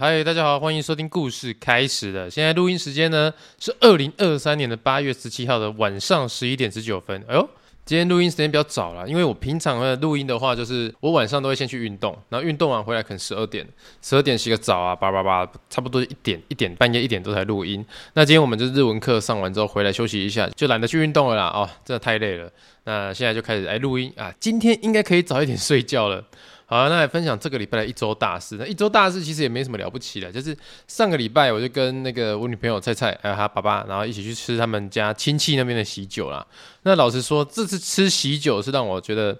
嗨，大家好，欢迎收听故事开始了。现在录音时间呢是二零二三年的八月十七号的晚上十一点十九分。哎呦，今天录音时间比较早了，因为我平常的录音的话，就是我晚上都会先去运动，然后运动完回来可能十二点，十二点洗个澡啊，叭叭叭，差不多一点一点半夜一点都才录音。那今天我们就是日文课上完之后回来休息一下，就懒得去运动了啦。哦，真的太累了。那现在就开始来录音啊，今天应该可以早一点睡觉了。好、啊，那来分享这个礼拜的一周大事。那一周大事其实也没什么了不起的，就是上个礼拜我就跟那个我女朋友菜菜还有她爸爸，然后一起去吃他们家亲戚那边的喜酒啦。那老实说，这次吃喜酒是让我觉得，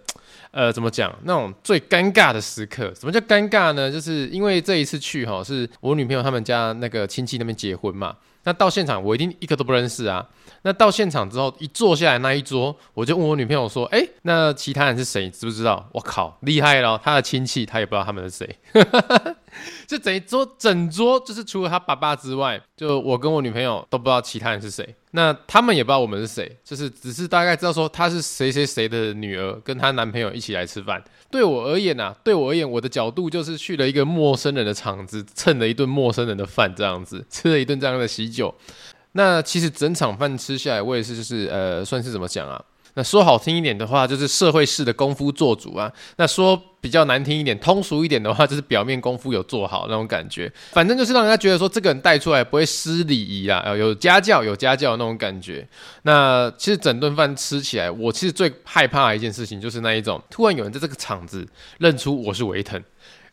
呃，怎么讲？那种最尴尬的时刻。什么叫尴尬呢？就是因为这一次去哈，是我女朋友他们家那个亲戚那边结婚嘛。那到现场我一定一个都不认识啊。那到现场之后，一坐下来那一桌，我就问我女朋友说：“哎、那其他人是谁？知不知道？”我靠，厉害了！他的亲戚他也不知道他们是谁。这整一桌整桌就是除了他爸爸之外，就我跟我女朋友都不知道其他人是谁。那他们也不知道我们是谁，就是只是大概知道说他是谁谁谁的女儿，跟她男朋友一起来吃饭。对我而言啊，对我而言，我的角度就是去了一个陌生人的场子，蹭了一顿陌生人的饭，这样子吃了一顿这样的喜酒。那其实整场饭吃下来，我也是就是呃，算是怎么讲啊？那说好听一点的话，就是社会式的功夫做足啊。那说比较难听一点、通俗一点的话，就是表面功夫有做好那种感觉。反正就是让人家觉得说这个人带出来不会失礼仪啊，有家教、有家教那种感觉。那其实整顿饭吃起来，我其实最害怕的一件事情就是那一种，突然有人在这个场子认出我是维腾。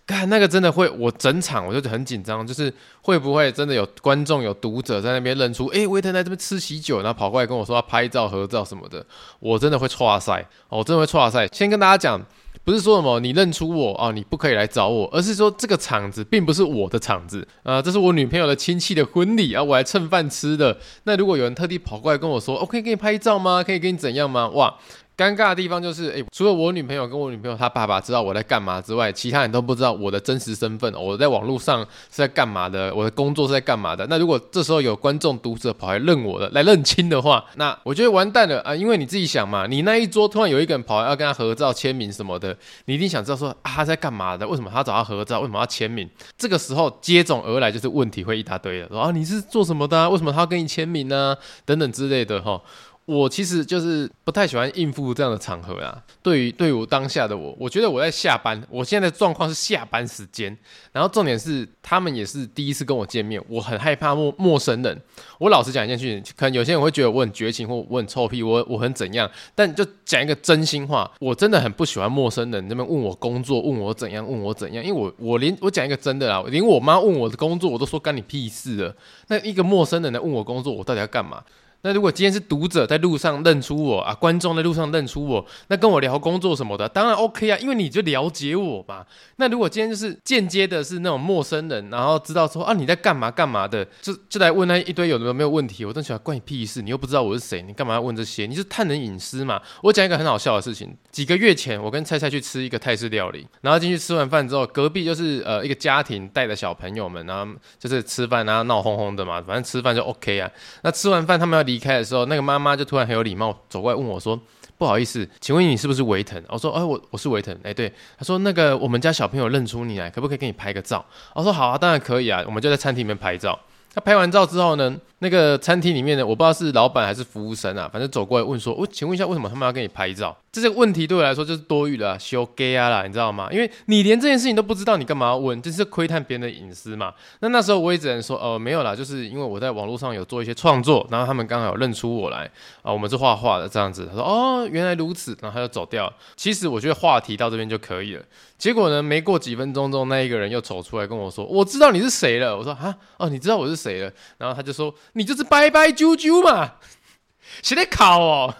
看那个真的会，我整场我就很紧张，就是会不会真的有观众、有读者在那边认出，诶，维腾在这边吃喜酒，然后跑过来跟我说要拍照、合照什么的，我真的会挫赛，哦，我真的会挫赛。先跟大家讲，不是说什么你认出我啊，你不可以来找我，而是说这个场子并不是我的场子，呃，这是我女朋友的亲戚的婚礼啊，我来蹭饭吃的。那如果有人特地跑过来跟我说，我可以给你拍照吗？可以给你怎样吗？哇！尴尬的地方就是，诶、除了我女朋友跟我女朋友她爸爸知道我在干嘛之外，其他人都不知道我的真实身份。我在网络上是在干嘛的？我的工作是在干嘛的？那如果这时候有观众读者跑来认我的，来认亲的话，那我觉得完蛋了啊！因为你自己想嘛，你那一桌突然有一个人跑来要跟他合照、签名什么的，你一定想知道说啊，他在干嘛的？为什么他找他合照？为什么要签名？这个时候接踵而来就是问题会一大堆的，说啊，你是做什么的啊？为什么他要跟你签名呢？等等之类的哈。我其实就是不太喜欢应付这样的场合啊。对于对于我当下的我，我觉得我在下班，我现在的状况是下班时间。然后重点是，他们也是第一次跟我见面，我很害怕陌陌生人。我老实讲一件事情，可能有些人会觉得我很绝情，或我很臭屁，我我很怎样。但就讲一个真心话，我真的很不喜欢陌生人那边问我工作，问我怎样，问我怎样。因为我我连我讲一个真的啦，连我妈问我的工作，我都说干你屁事了。那一个陌生人来问我工作，我到底要干嘛？那如果今天是读者在路上认出我啊，观众在路上认出我，那跟我聊工作什么的，当然 OK 啊，因为你就了解我嘛。那如果今天就是间接的是那种陌生人，然后知道说啊你在干嘛干嘛的，就就来问那一堆有没有没有问题，我真想关你屁事，你又不知道我是谁，你干嘛要问这些？你是探人隐私嘛？我讲一个很好笑的事情，几个月前我跟菜菜去吃一个泰式料理，然后进去吃完饭之后，隔壁就是呃一个家庭带着小朋友们，然后就是吃饭然后闹哄哄的嘛，反正吃饭就 OK 啊。那吃完饭他们要离开的时候，那个妈妈就突然很有礼貌走过来问我说：“不好意思，请问你是不是维腾？”我说：“哎，我我是维腾。”哎，对，他说：“那个我们家小朋友认出你来，可不可以给你拍个照？”我说：“好啊，当然可以啊。”我们就在餐厅里面拍照。他拍完照之后呢，那个餐厅里面的我不知道是老板还是服务生啊，反正走过来问说：“我请问一下，为什么他们要跟你拍照？”这个问题对我来说就是多余的啊，修 gay 啊啦，你知道吗？因为你连这件事情都不知道，你干嘛要问？这是窥探别人的隐私嘛？那那时候我也只能说，哦，没有啦，就是因为我在网络上有做一些创作，然后他们刚好认出我来啊，我们是画画的这样子。他说，哦，原来如此，然后他就走掉。其实我觉得话题到这边就可以了。结果呢，没过几分钟之后，那一个人又走出来跟我说，我知道你是谁了。我说，啊，哦，你知道我是谁了？然后他就说，你就是拜拜啾啾嘛，谁在考哦？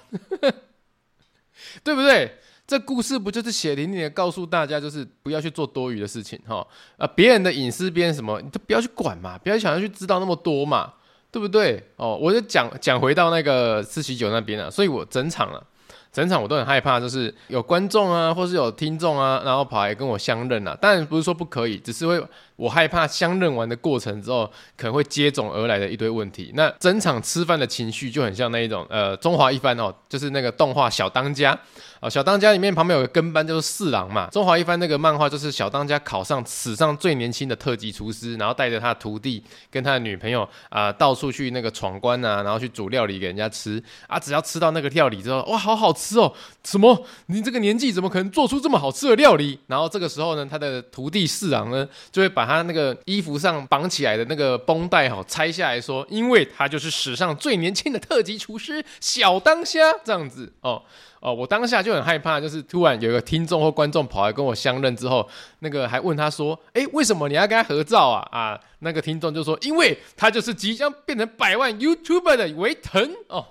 对不对？这故事不就是血淋淋的告诉大家，就是不要去做多余的事情哈啊！别人的隐私，别人什么，你都不要去管嘛，不要想要去知道那么多嘛，对不对？哦，我就讲讲回到那个四喜酒那边啊，所以我整场了，整场我都很害怕，就是有观众啊，或是有听众啊，然后跑来跟我相认啊。当然不是说不可以，只是会我害怕相认完的过程之后，可能会接踵而来的一堆问题。那整场吃饭的情绪就很像那一种，呃，中华一番哦，就是那个动画小当家。哦，小当家里面旁边有个跟班，就是四郎嘛。中华一番那个漫画就是小当家考上史上最年轻的特级厨师，然后带着他的徒弟跟他的女朋友啊、到处去那个闯关啊，然后去煮料理给人家吃啊。只要吃到那个料理之后，哇，好好吃哦！什么？你这个年纪怎么可能做出这么好吃的料理？然后这个时候呢，他的徒弟四郎呢，就会把他那个衣服上绑起来的那个绷带哈拆下来说，因为他就是史上最年轻的特级厨师小当虾这样子哦。哦，我当下就很害怕，就是突然有一个听众或观众跑来跟我相认之后，那个还问他说：“诶，为什么你要跟他合照啊？”啊，那个听众就说：“因为他就是即将变成百万 YouTuber 的维腾哦。”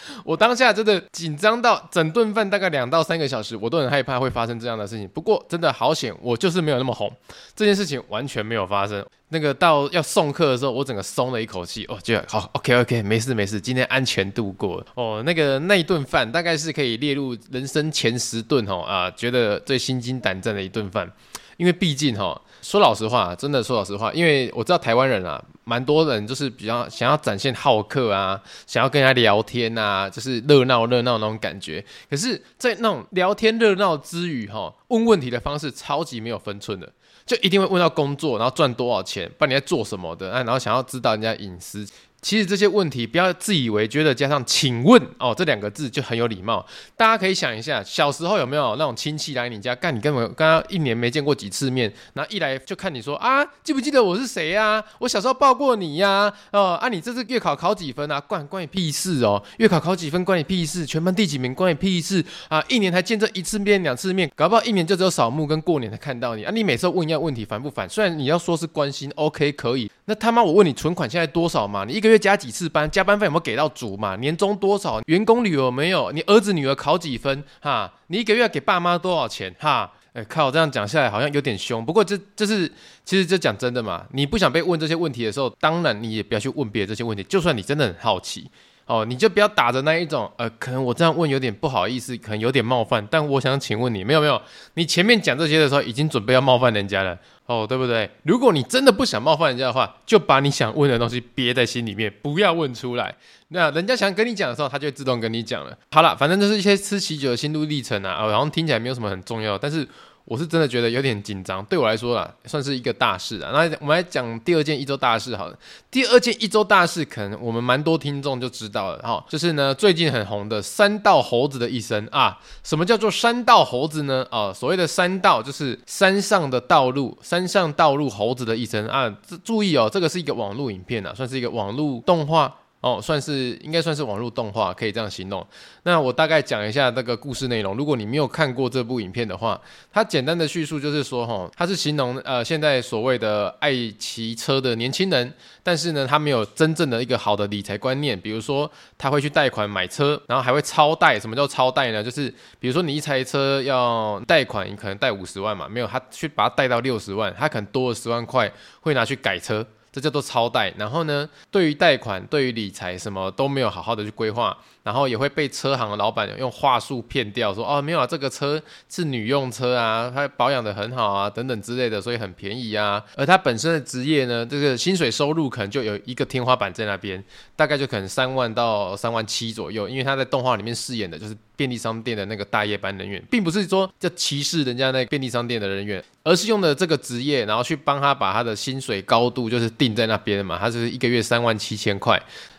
我当下真的紧张到整顿饭大概两到三个小时，我都很害怕会发生这样的事情。不过真的好险，我就是没有那么红，这件事情完全没有发生。那个到要送客的时候，我整个松了一口气。哦，觉得好，OK OK，没事没事，今天安全度过。哦，那个那一顿饭大概是可以列入人生前十顿哦啊，觉得最心惊胆战的一顿饭，因为毕竟哈、说老实话，真的说老实话，因为我知道台湾人啊，蛮多人就是比较想要展现好客啊，想要跟人家聊天啊，就是热闹热闹那种感觉。可是，在那种聊天热闹之余，哈，问问题的方式超级没有分寸的，就一定会问到工作，然后赚多少钱，不然你在做什么的，啊，然后想要知道人家隐私。其实这些问题不要自以为觉得加上“请问”哦这两个字就很有礼貌。大家可以想一下，小时候有没有那种亲戚来你家干？你根本刚刚一年没见过几次面，然后一来就看你说啊，记不记得我是谁呀？我小时候抱过你呀？哦啊，你这次月考考几分啊？关关你屁事哦！月考考几分关你屁事？全班第几名关你屁事啊？一年才见这一次面两次面，搞不好一年就只有扫墓跟过年才看到你啊！你每次问一样问题烦不烦？虽然你要说是关心，OK 可以。那他妈我问你存款现在多少嘛？你一个月加几次班？加班费有没有给到足嘛？年终多少？员工旅游没有？你儿子女儿考几分？哈，你一个月给爸妈多少钱？哈，哎、靠，这样讲下来好像有点凶。不过这这是其实这讲真的嘛？你不想被问这些问题的时候，当然你也不要去问别人这些问题。就算你真的很好奇。哦，你就不要打着那一种，呃，可能我这样问有点不好意思，可能有点冒犯，但我想请问你，没有没有，你前面讲这些的时候已经准备要冒犯人家了，哦，对不对？如果你真的不想冒犯人家的话，就把你想问的东西憋在心里面，不要问出来。那人家想跟你讲的时候，他就自动跟你讲了。好了，反正就是一些吃喜酒的心路历程啊，哦，好像听起来没有什么很重要，但是。我是真的觉得有点紧张，对我来说啦，算是一个大事啊。那我们来讲第二件一周大事好了。第二件一周大事，可能我们蛮多听众就知道了哈，就是呢最近很红的山道猴子的一生啊。什么叫做山道猴子呢？啊，所谓的山道就是山上的道路，山上道路猴子的一生啊。注意哦，这个是一个网络影片啊，算是一个网络动画。哦，算是应该算是网络动画，可以这样形容。那我大概讲一下那个故事内容。如果你没有看过这部影片的话，它简单的叙述就是说，哈，它是形容呃现在所谓的爱骑车的年轻人，但是呢，他没有真正的一个好的理财观念。比如说，他会去贷款买车，然后还会超贷。什么叫超贷呢？就是比如说你一台车要贷款，你可能贷五十万嘛，没有，他去把它贷到六十万，他可能多了十万块会拿去改车。这叫做超贷，然后呢，对于贷款、对于理财什么都没有好好的去规划，然后也会被车行的老板用话术骗掉，说哦没有啊，这个车是女用车啊，它保养得很好啊，等等之类的，所以很便宜啊。而他本身的职业呢，这个薪水收入可能就有一个天花板在那边，大概就可能三万到三万七左右，因为他在动画里面饰演的就是。便利商店的那个大夜班人员，并不是说就歧视人家那便利商店的人员，而是用的这个职业，然后去帮他把他的薪水高度就是定在那边嘛，他就是一个月三万七千块，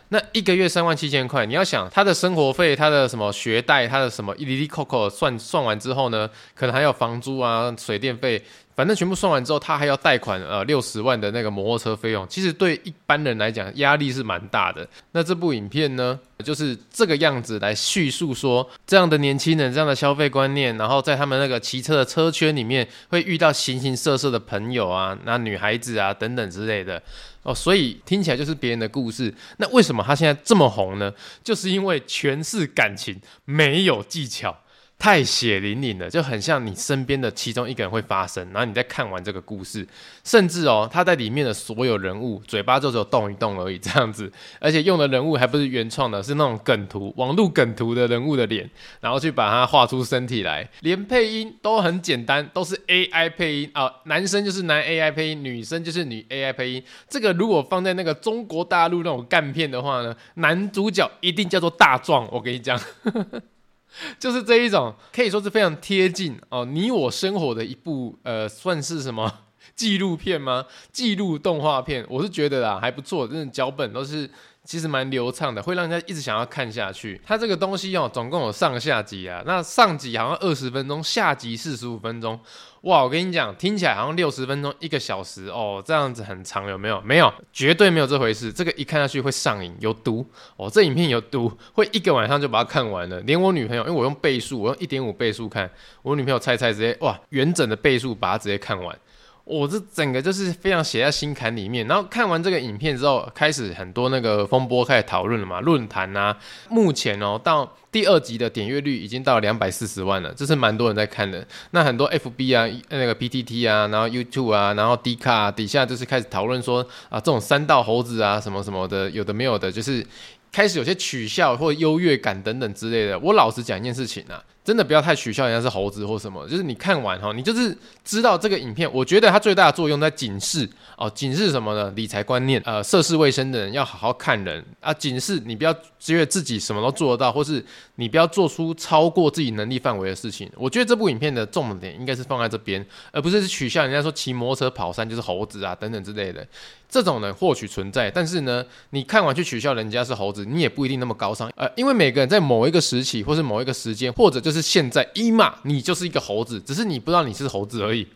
那一个月三万七千块，你要想他的生活费、他的什么学贷、他的什么一哩哩扣扣算算完之后呢，可能还有房租啊、水电费。反正全部算完之后，他还要贷款呃六十万的那个摩托车费用，其实对一般人来讲压力是蛮大的。那这部影片呢，就是这个样子来叙述说，这样的年轻人这样的消费观念，然后在他们那个骑车的车圈里面会遇到形形色色的朋友啊，那女孩子啊等等之类的哦，所以听起来就是别人的故事。那为什么他现在这么红呢？就是因为全是感情，没有技巧。太血淋淋了，就很像你身边的其中一个人会发生，然后你再看完这个故事，甚至哦，他在里面的所有人物嘴巴就只有动一动而已，这样子，而且用的人物还不是原创的，是那种梗图、网络梗图的人物的脸，然后去把它画出身体来，连配音都很简单，都是 AI 配音啊、男生就是男 AI 配音，女生就是女 AI 配音。这个如果放在那个中国大陆那种干片的话呢，男主角一定叫做大壮，我跟你讲。就是这一种，可以说是非常贴近哦，你我生活的一部呃，算是什么 纪录片吗？记录动画片，我是觉得啊还不错，真的脚本都是其实蛮流畅的，会让人家一直想要看下去。它这个东西哦，总共有上下集啊，那上集好像二十分钟，下集四十五分钟。哇，我跟你讲，听起来好像六十分钟一个小时哦，这样子很长，有没有？没有，绝对没有这回事。这个一看下去会上瘾，有毒哦。这影片有毒，会一个晚上就把它看完了。连我女朋友，因为我用倍数，我用一点五倍数看，我女朋友猜猜直接哇，完整的倍数把它直接看完。我、这整个就是非常写在心坎里面。然后看完这个影片之后，开始很多那个风波开始讨论了嘛，论坛啊。目前哦，到第二集的点阅率已经到两百四十万了，这是蛮多人在看的。那很多 FB 啊，那个 PTT 啊，然后 YouTube 啊，然后 D 卡、底下就是开始讨论说啊，这种三道猴子啊，什么什么的，有的没有的，就是。开始有些取笑或优越感等等之类的。我老实讲一件事情啊，真的不要太取笑人家是猴子或什么。就是你看完哈，你就是知道这个影片。我觉得它最大的作用在警示哦，警示什么呢？理财观念，呃，涉世未深的人要好好看人啊。警示你不要觉得自己什么都做得到，或是你不要做出超过自己能力范围的事情。我觉得这部影片的重点应该是放在这边，而不是取笑人家说骑摩托车跑山就是猴子啊等等之类的。这种呢或许存在，但是呢，你看完去取笑人家是猴子，你也不一定那么高尚。呃，因为每个人在某一个时期，或是某一个时间，或者就是现在，一嘛，你就是一个猴子，只是你不知道你是猴子而已，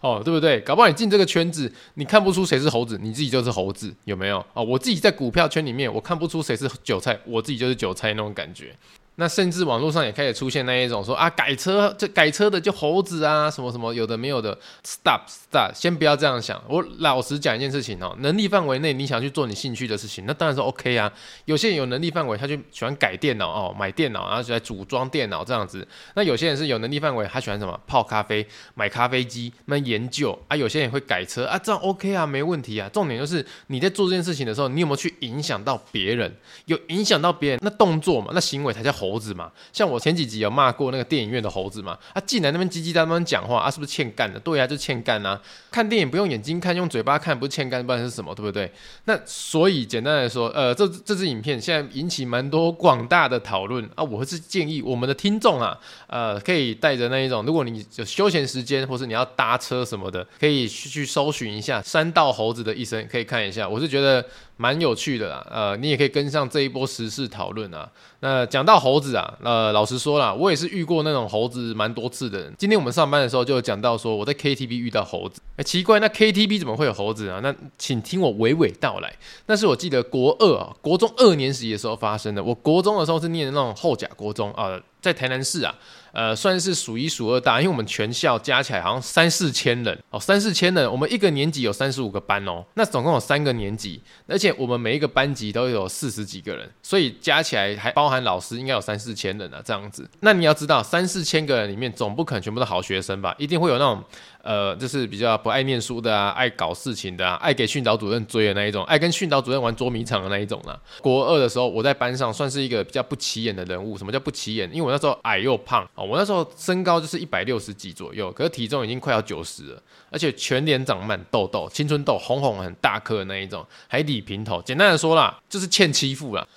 哦，对不对？搞不好你进这个圈子，你看不出谁是猴子，你自己就是猴子，有没有？哦，我自己在股票圈里面，我看不出谁是韭菜，我自己就是韭菜那种感觉。那甚至网络上也开始出现那一种说啊，改车这改车的就猴子啊，什么什么有的没有的，stop stop，先不要这样想。我老实讲一件事情哦，能力范围内你想去做你兴趣的事情，那当然是 OK 啊。有些人有能力范围，他就喜欢改电脑哦，买电脑然后就来组装电脑这样子。那有些人是有能力范围，他喜欢什么泡咖啡、买咖啡机、那研究啊。有些人会改车啊，这样 OK 啊，没问题啊。重点就是你在做这件事情的时候，你有没有去影响到别人？有影响到别人，那动作嘛，那行为才叫猴。猴子嘛，像我前几集有骂过那个电影院的猴子嘛，他进来那边叽叽喳喳讲话啊，是不是欠干的？对啊，就欠干啊！看电影不用眼睛看，用嘴巴看，不是欠干，不然是什么？对不对？那所以简单来说，呃，这这支影片现在引起蛮多广大的讨论啊。我是建议我们的听众啊，呃，可以带着那一种，如果你有休闲时间，或是你要搭车什么的，可以去去搜寻一下《山道猴子的一生》，可以看一下。我是觉得。蛮有趣的啦，呃，你也可以跟上这一波时事讨论啊。那讲到猴子啊，呃，老实说啦，我也是遇过那种猴子蛮多次的人。今天我们上班的时候就有讲到说，我在 KTV 遇到猴子。哎，奇怪，那 KTV 怎么会有猴子啊？那请听我娓娓道来。那是我记得国二啊，国中二年级的时候发生的。我国中的时候是念那种后甲国中啊。在台南市啊，呃，算是数一数二大，因为我们全校加起来好像三四千人哦，三四千人，我们一个年级有三十五个班哦，那总共有三个年级，而且我们每一个班级都有四十几个人，所以加起来还包含老师，应该有三四千人啊，这样子。那你要知道，三四千个人里面，总不可能全部都好学生吧？一定会有那种。呃，就是比较不爱念书的啊，爱搞事情的啊，爱给训导主任追的那一种，爱跟训导主任玩捉迷藏的那一种啦。国二的时候，我在班上算是一个比较不起眼的人物。什么叫不起眼？因为我那时候矮又胖哦，我那时候身高就是一百六十几左右，可是体重已经快要九十了，而且全脸长满痘痘，青春痘红红很大颗的那一种，还理平头。简单的说啦，就是欠欺负啦。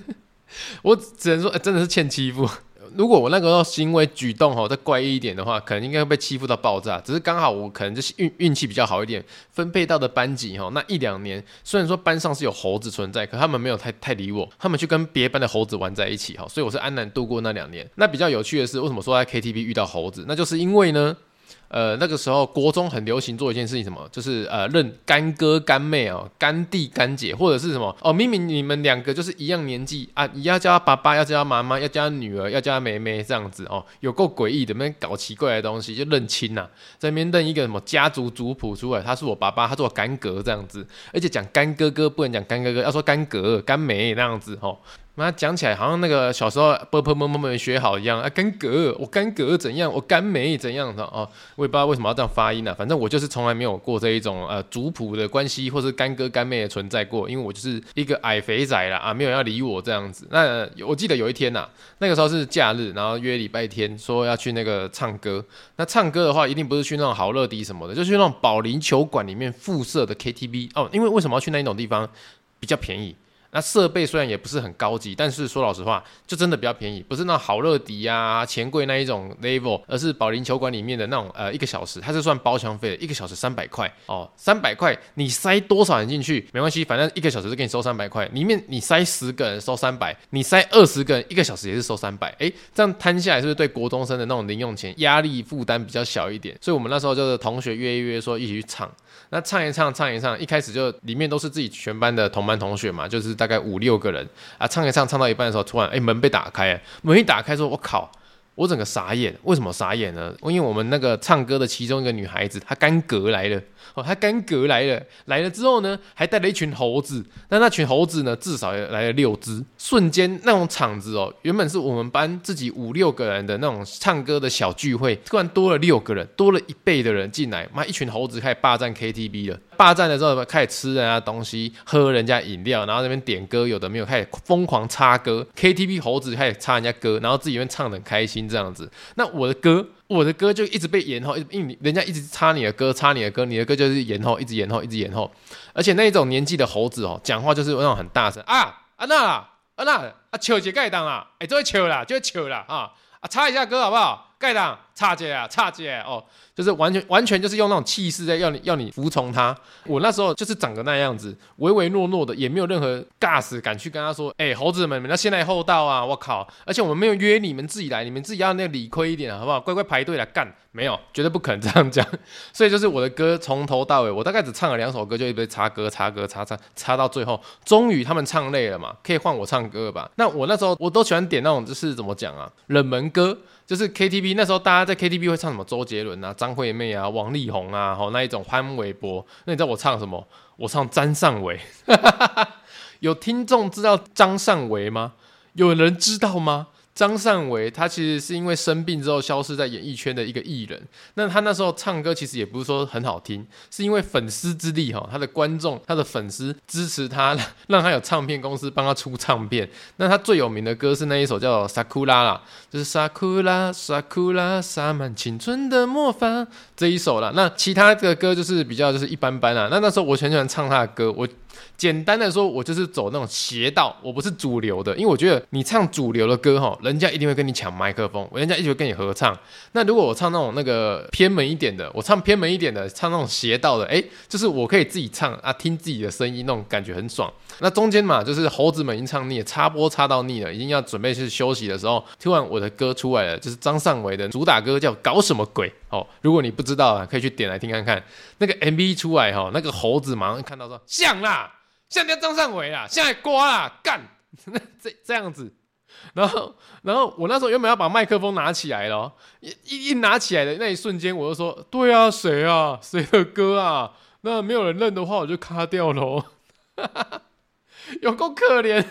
我只能说，欸，真的是欠欺负。如果我那个时候行为举动哈再怪异一点的话，可能应该会被欺负到爆炸。只是刚好我可能就是运运气比较好一点，分配到的班级哈那一两年，虽然说班上是有猴子存在，可他们没有太太理我，他们去跟别班的猴子玩在一起哈，所以我是安然度过那两年。那比较有趣的是，为什么说在 KTV 遇到猴子？那就是因为呢。呃，那个时候国中很流行做一件事情，什么？就是呃认干哥干妹哦，干弟干姐，或者是什么哦，明明你们两个就是一样年纪啊，你要叫他爸爸，要叫他妈妈，要叫他女儿，要叫他妹妹这样子哦，有够诡异的，那边搞奇怪的东西就认亲呐，在那边认一个什么家族族谱出来，他是我爸爸，他是我干哥这样子，而且讲干哥哥不能讲干哥哥，要说干哥干妹那样子哦。妈讲起来好像那个小时候啵啵啵啵没学好一样啊，干戈，我干戈怎样，我干梅怎样的哦，我也不知道为什么要这样发音呢、啊，反正我就是从来没有过这一种呃族谱的关系，或是干哥干妹的存在过，因为我就是一个矮肥仔啦啊，没有要理我这样子。那我记得有一天呐、啊，那个时候是假日，然后约礼拜天说要去那个唱歌，那唱歌的话一定不是去那种好乐迪什么的，就去那种保龄球馆里面附设的 KTV 哦，因为为什么要去那一种地方比较便宜？那设备虽然也不是很高级，但是说老实话，就真的比较便宜，不是那好乐迪啊、钱柜那一种 level，而是保龄球馆里面的那种呃一个小时，它是算包厢费的，一个小时三百块哦，三百块你塞多少人进去没关系，反正一个小时就给你收三百块，里面你塞十个人收三百，你塞二十个人一个小时也是收三百，诶，这样摊下来是不是对国中生的那种零用钱压力负担比较小一点？所以我们那时候就是同学约一约说一起去唱，那唱一唱唱一唱，一开始就里面都是自己全班的同班同学嘛，就是。大概五六个人啊，唱一唱，唱到一半的时候，突然哎、门被打开，门一打开，说：“我靠！”我整个傻眼。为什么傻眼呢？因为我们那个唱歌的其中一个女孩子，她干戈来了哦，她干戈来了，来了之后呢，还带了一群猴子。那那群猴子呢，至少也来了六只。瞬间那种场子哦，原本是我们班自己五六个人的那种唱歌的小聚会，突然多了六个人，多了一倍的人进来，妈，一群猴子开始霸占 KTV 了。霸占的时候开始吃人家东西，喝人家饮料，然后那边点歌，有的没有，开始疯狂插歌。KTV 猴子开始插人家歌，然后自己那边唱的很开心这样子。那我的歌，我的歌就一直被延后，因为人家一直插你的歌，插你的歌，你的歌就是延后，一直延后，一直延后。而且那一种年纪的猴子哦，讲话就是那种很大声啊啊那啊那啊求节盖当啊，哎，就会求啦，就会求啦啊啊，插一下歌好不好？盖当插姐啊，插姐哦。就是完全完全就是用那种气势在要你要你服从他。我那时候就是长得那样子，唯唯诺诺的，也没有任何尬死敢去跟他说，哎、猴子们，你们要先来后到啊！我靠！而且我们没有约你们自己来，你们自己要那个理亏一点，好不好？乖乖排队来干，没有，绝对不可能这样讲。所以就是我的歌从头到尾，我大概只唱了两首歌，就一直插歌插歌插唱插到最后，终于他们唱累了嘛，可以换我唱歌了吧？那我那时候我都喜欢点那种就是怎么讲啊，冷门歌。就是 KTV 那时候，大家在 KTV 会唱什么？周杰伦啊、张惠妹啊、王力宏啊，吼那一种潘玮柏。那你知道我唱什么？我唱张尚伟。有听众知道张尚伟吗？有人知道吗？张善伟他其实是因为生病之后消失在演艺圈的一个艺人。那他那时候唱歌其实也不是说很好听，是因为粉丝之力哈，他的观众、他的粉丝支持他，让他有唱片公司帮他出唱片。那他最有名的歌是那一首叫《萨库拉》啦，就是萨库拉萨库拉洒满青春的魔法这一首啦。那其他的歌就是比较就是一般般啦。那那时候我很喜欢唱他的歌，我。简单的说，我就是走那种邪道，我不是主流的，因为我觉得你唱主流的歌哈，人家一定会跟你抢麦克风，人家一定会跟你合唱。那如果我唱那种那个偏门一点的，我唱偏门一点的，唱那种邪道的，诶，就是我可以自己唱啊，听自己的声音，那种感觉很爽。那中间嘛，就是猴子们已经唱腻了，插播插到腻了，已经要准备去休息的时候，突然我的歌出来了，就是张尚伟的主打歌叫《搞什么鬼》哦。如果你不知道啊，可以去点来听看看。那个 MV 出来哈，那个猴子马上看到说像啦。像叫张善伟啦，像瓜啦，干 这这样子，然后然后我那时候原本要把麦克风拿起来了，一一一拿起来的那一瞬间，我就说，对啊，谁啊，谁的歌啊？那没有人认的话，我就卡掉喽，有够可怜，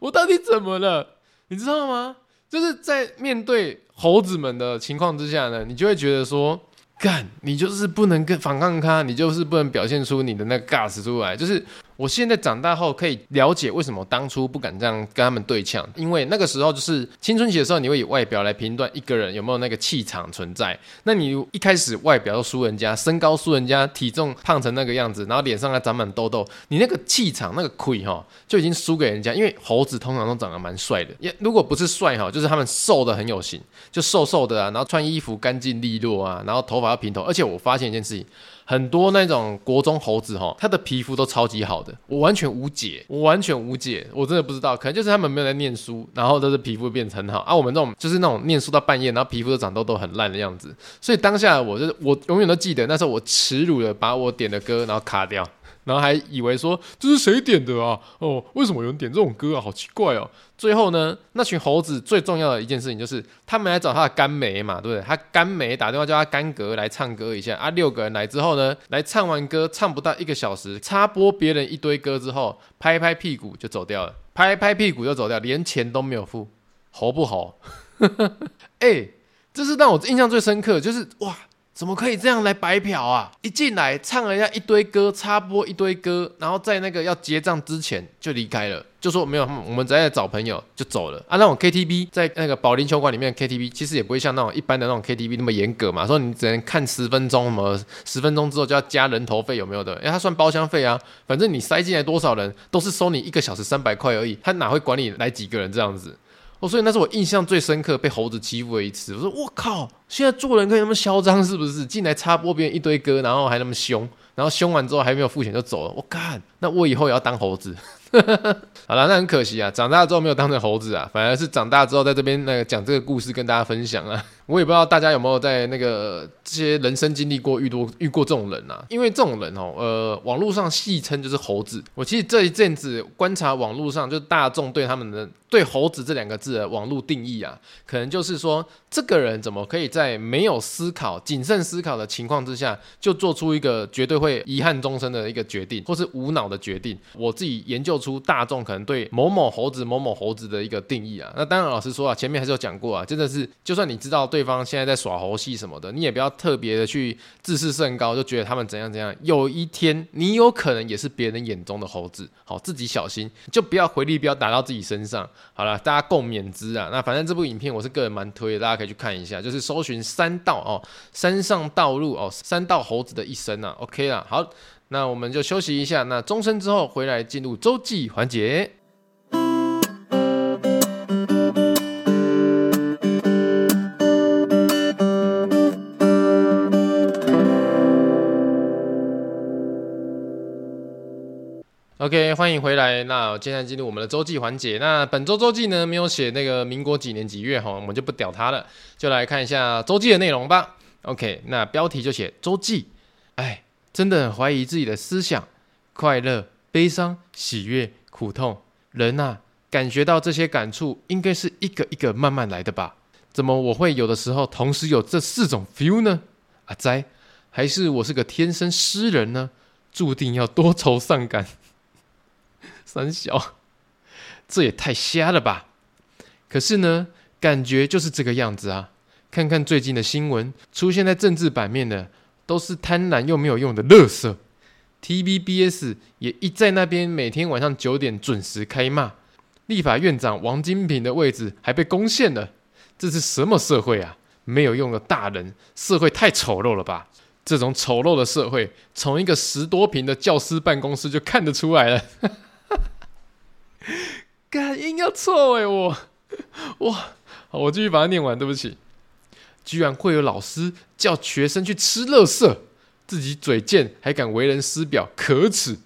我到底怎么了？你知道吗？就是在面对猴子们的情况之下呢，你就会觉得说。干，你就是不能跟反抗他，你就是不能表现出你的那个 gas 出来，就是。我现在长大后可以了解为什么当初不敢这样跟他们对呛，因为那个时候就是青春期的时候，你会以外表来评断一个人有没有那个气场存在。那你一开始外表都输人家，身高输人家，体重胖成那个样子，然后脸上还长满痘痘，你那个气场那个亏哈就已经输给人家。因为猴子通常都长得蛮帅的，也 如果不是帅哈，就是他们瘦的很有型，就瘦瘦的啊，然后穿衣服干净利落啊，然后头发要平头。而且我发现一件事情。很多那种国中猴子哈，他的皮肤都超级好的，我完全无解，我完全无解，我真的不知道，可能就是他们没有在念书，然后都是皮肤变成很好啊。我们这种就是那种念书到半夜，然后皮肤都长痘痘很烂的样子，所以当下我就是我永远都记得那时候我耻辱的把我点的歌然后卡掉。然后还以为说，这是谁点的啊？哦，为什么有人点这种歌啊？好奇怪哦！最后呢，那群猴子最重要的一件事情就是，他们来找他的干梅嘛，对不对？他干梅打电话叫他干哥来唱歌一下啊。六个人来之后呢，来唱完歌，唱不到一个小时，插播别人一堆歌之后，拍拍屁股就走掉了。拍拍屁股就走掉，连钱都没有付，猴不猴？哎、欸，这是让我印象最深刻，就是哇。怎么可以这样来白嫖啊？一进来唱了一下一堆歌，插播一堆歌，然后在那个要结账之前就离开了，就说没有，我们在找朋友就走了啊。那种 KTV 在那个保龄球馆里面 KTV，其实也不会像那种一般的那种 KTV 那么严格嘛，说你只能看十分钟，什么十分钟之后就要加人头费有没有的？因为他算包厢费啊，反正你塞进来多少人都是收你一个小时三百块而已，他哪会管你来几个人这样子？哦，所以那是我印象最深刻被猴子欺负的一次。我说我靠，现在做人可以那么嚣张是不是？进来插播别人一堆歌，然后还那么凶，然后凶完之后还没有付钱就走了。我干，那我以后也要当猴子。好了，那很可惜啊，长大之后没有当成猴子啊，反而是长大之后在这边那个讲这个故事跟大家分享啊。我也不知道大家有没有在那个这些人生经历过遇多遇过这种人啊？因为这种人哦，呃，网络上戏称就是猴子。我其实这一阵子观察网络上，就是大众对他们的对“猴子”这两个字的网络定义啊，可能就是说，这个人怎么可以在没有思考、谨慎思考的情况之下，就做出一个绝对会遗憾终生的一个决定，或是无脑的决定？我自己研究出大众可能对某某猴子、某某猴子的一个定义啊。那当然，老实说啊，前面还是有讲过啊，真的是，就算你知道对。对方现在在耍猴戏什么的，你也不要特别的去自视甚高，就觉得他们怎样怎样。有一天，你有可能也是别人眼中的猴子，好，自己小心，就不要回力镖打到自己身上。好了，大家共勉之啊。那反正这部影片我是个人蛮推的，大家可以去看一下，就是搜寻山道哦，山上道路哦，山道猴子的一生啊。OK 啦，好，那我们就休息一下，那钟声之后回来进入周记环节。OK，欢迎回来。那我现在进入我们的周记环节。那本周周记呢，没有写那个民国几年几月哈，我们就不屌它了，就来看一下周记的内容吧。OK，那标题就写周记。哎，真的很怀疑自己的思想，快乐、悲伤、喜悦、苦痛，人呐、啊，感觉到这些感触，应该是一个一个慢慢来的吧？怎么我会有的时候同时有这四种 feel 呢？阿哉，还是我是个天生诗人呢？注定要多愁善感。三小，这也太瞎了吧！可是呢，感觉就是这个样子啊。看看最近的新闻，出现在政治版面的都是贪婪又没有用的垃圾。TVBS 也一在那边，每天晚上九点准时开骂。立法院长王金平的位置还被攻陷了，这是什么社会啊？没有用的大人，社会太丑陋了吧？这种丑陋的社会，从一个十多坪的教师办公室就看得出来了。感应要错哎，我哇，好，我继续把它念完。对不起，居然会有老师叫学生去吃垃圾，自己嘴贱还敢为人师表，可耻！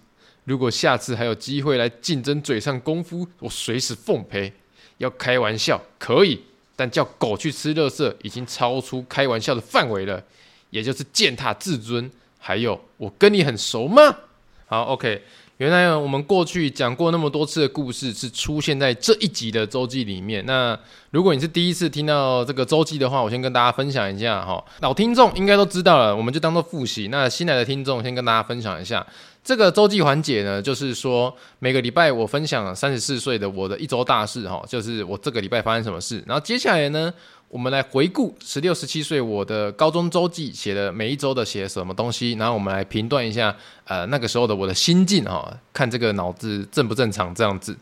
如果下次还有机会来竞争嘴上功夫，我随时奉陪。要开玩笑可以，但叫狗去吃垃圾已经超出开玩笑的范围了，也就是践踏自尊。还有，我跟你很熟吗？好，OK。原来我们过去讲过那么多次的故事，是出现在这一集的周记里面。那如果你是第一次听到这个周记的话，我先跟大家分享一下哈。老听众应该都知道了，我们就当做复习。那新来的听众，先跟大家分享一下这个周记环节呢，就是说每个礼拜我分享三十四岁的我的一周大事哈，就是我这个礼拜发生什么事。然后接下来呢，我们来回顾十六、十七岁我的高中周记写的每一周的写什么东西，然后我们来评断一下，呃，那个时候的我的心境哈，看这个脑子正不正常这样子。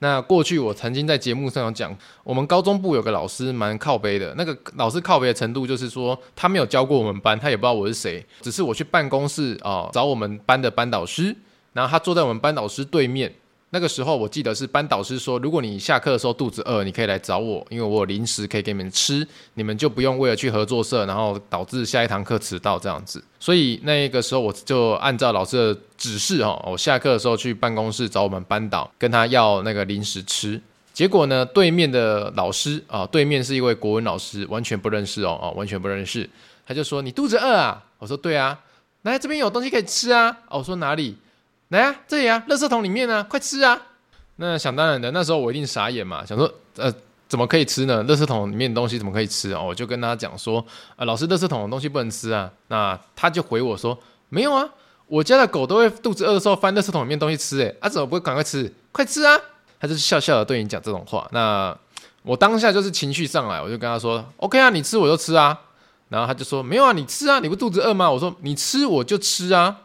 那过去我曾经在节目上有讲，我们高中部有个老师蛮靠背的，那个老师靠背的程度就是说，他没有教过我们班，他也不知道我是谁，只是我去办公室啊找我们班的班导师，然后他坐在我们班导师对面。那个时候我记得是班导师说，如果你下课的时候肚子饿，你可以来找我，因为我有零食可以给你们吃，你们就不用为了去合作社，然后导致下一堂课迟到这样子。所以那个时候我就按照老师的指示哈，我下课的时候去办公室找我们班导，跟他要那个零食吃。结果呢，对面的老师啊，对面是一位国文老师，完全不认识哦，哦，完全不认识。他就说：“你肚子饿啊？”我说：“对啊。”来这边有东西可以吃啊？哦，我说哪里？来啊，这里啊，垃圾桶里面啊，快吃啊！那想当然的，那时候我一定傻眼嘛，想说，呃，怎么可以吃呢？垃圾桶里面的东西怎么可以吃啊？我就跟他讲说，啊，老师，垃圾桶的东西不能吃啊。那他就回我说，没有啊，我家的狗都会肚子饿的时候翻垃圾桶里面东西吃，诶，啊，怎么不会赶快吃？快吃啊！他就笑笑的对你讲这种话。那我当下就是情绪上来，我就跟他说：“OK 啊，你吃我就吃啊。”然后他就说：“没有啊，你吃啊，你不肚子饿吗？”我说：“你吃我就吃啊。”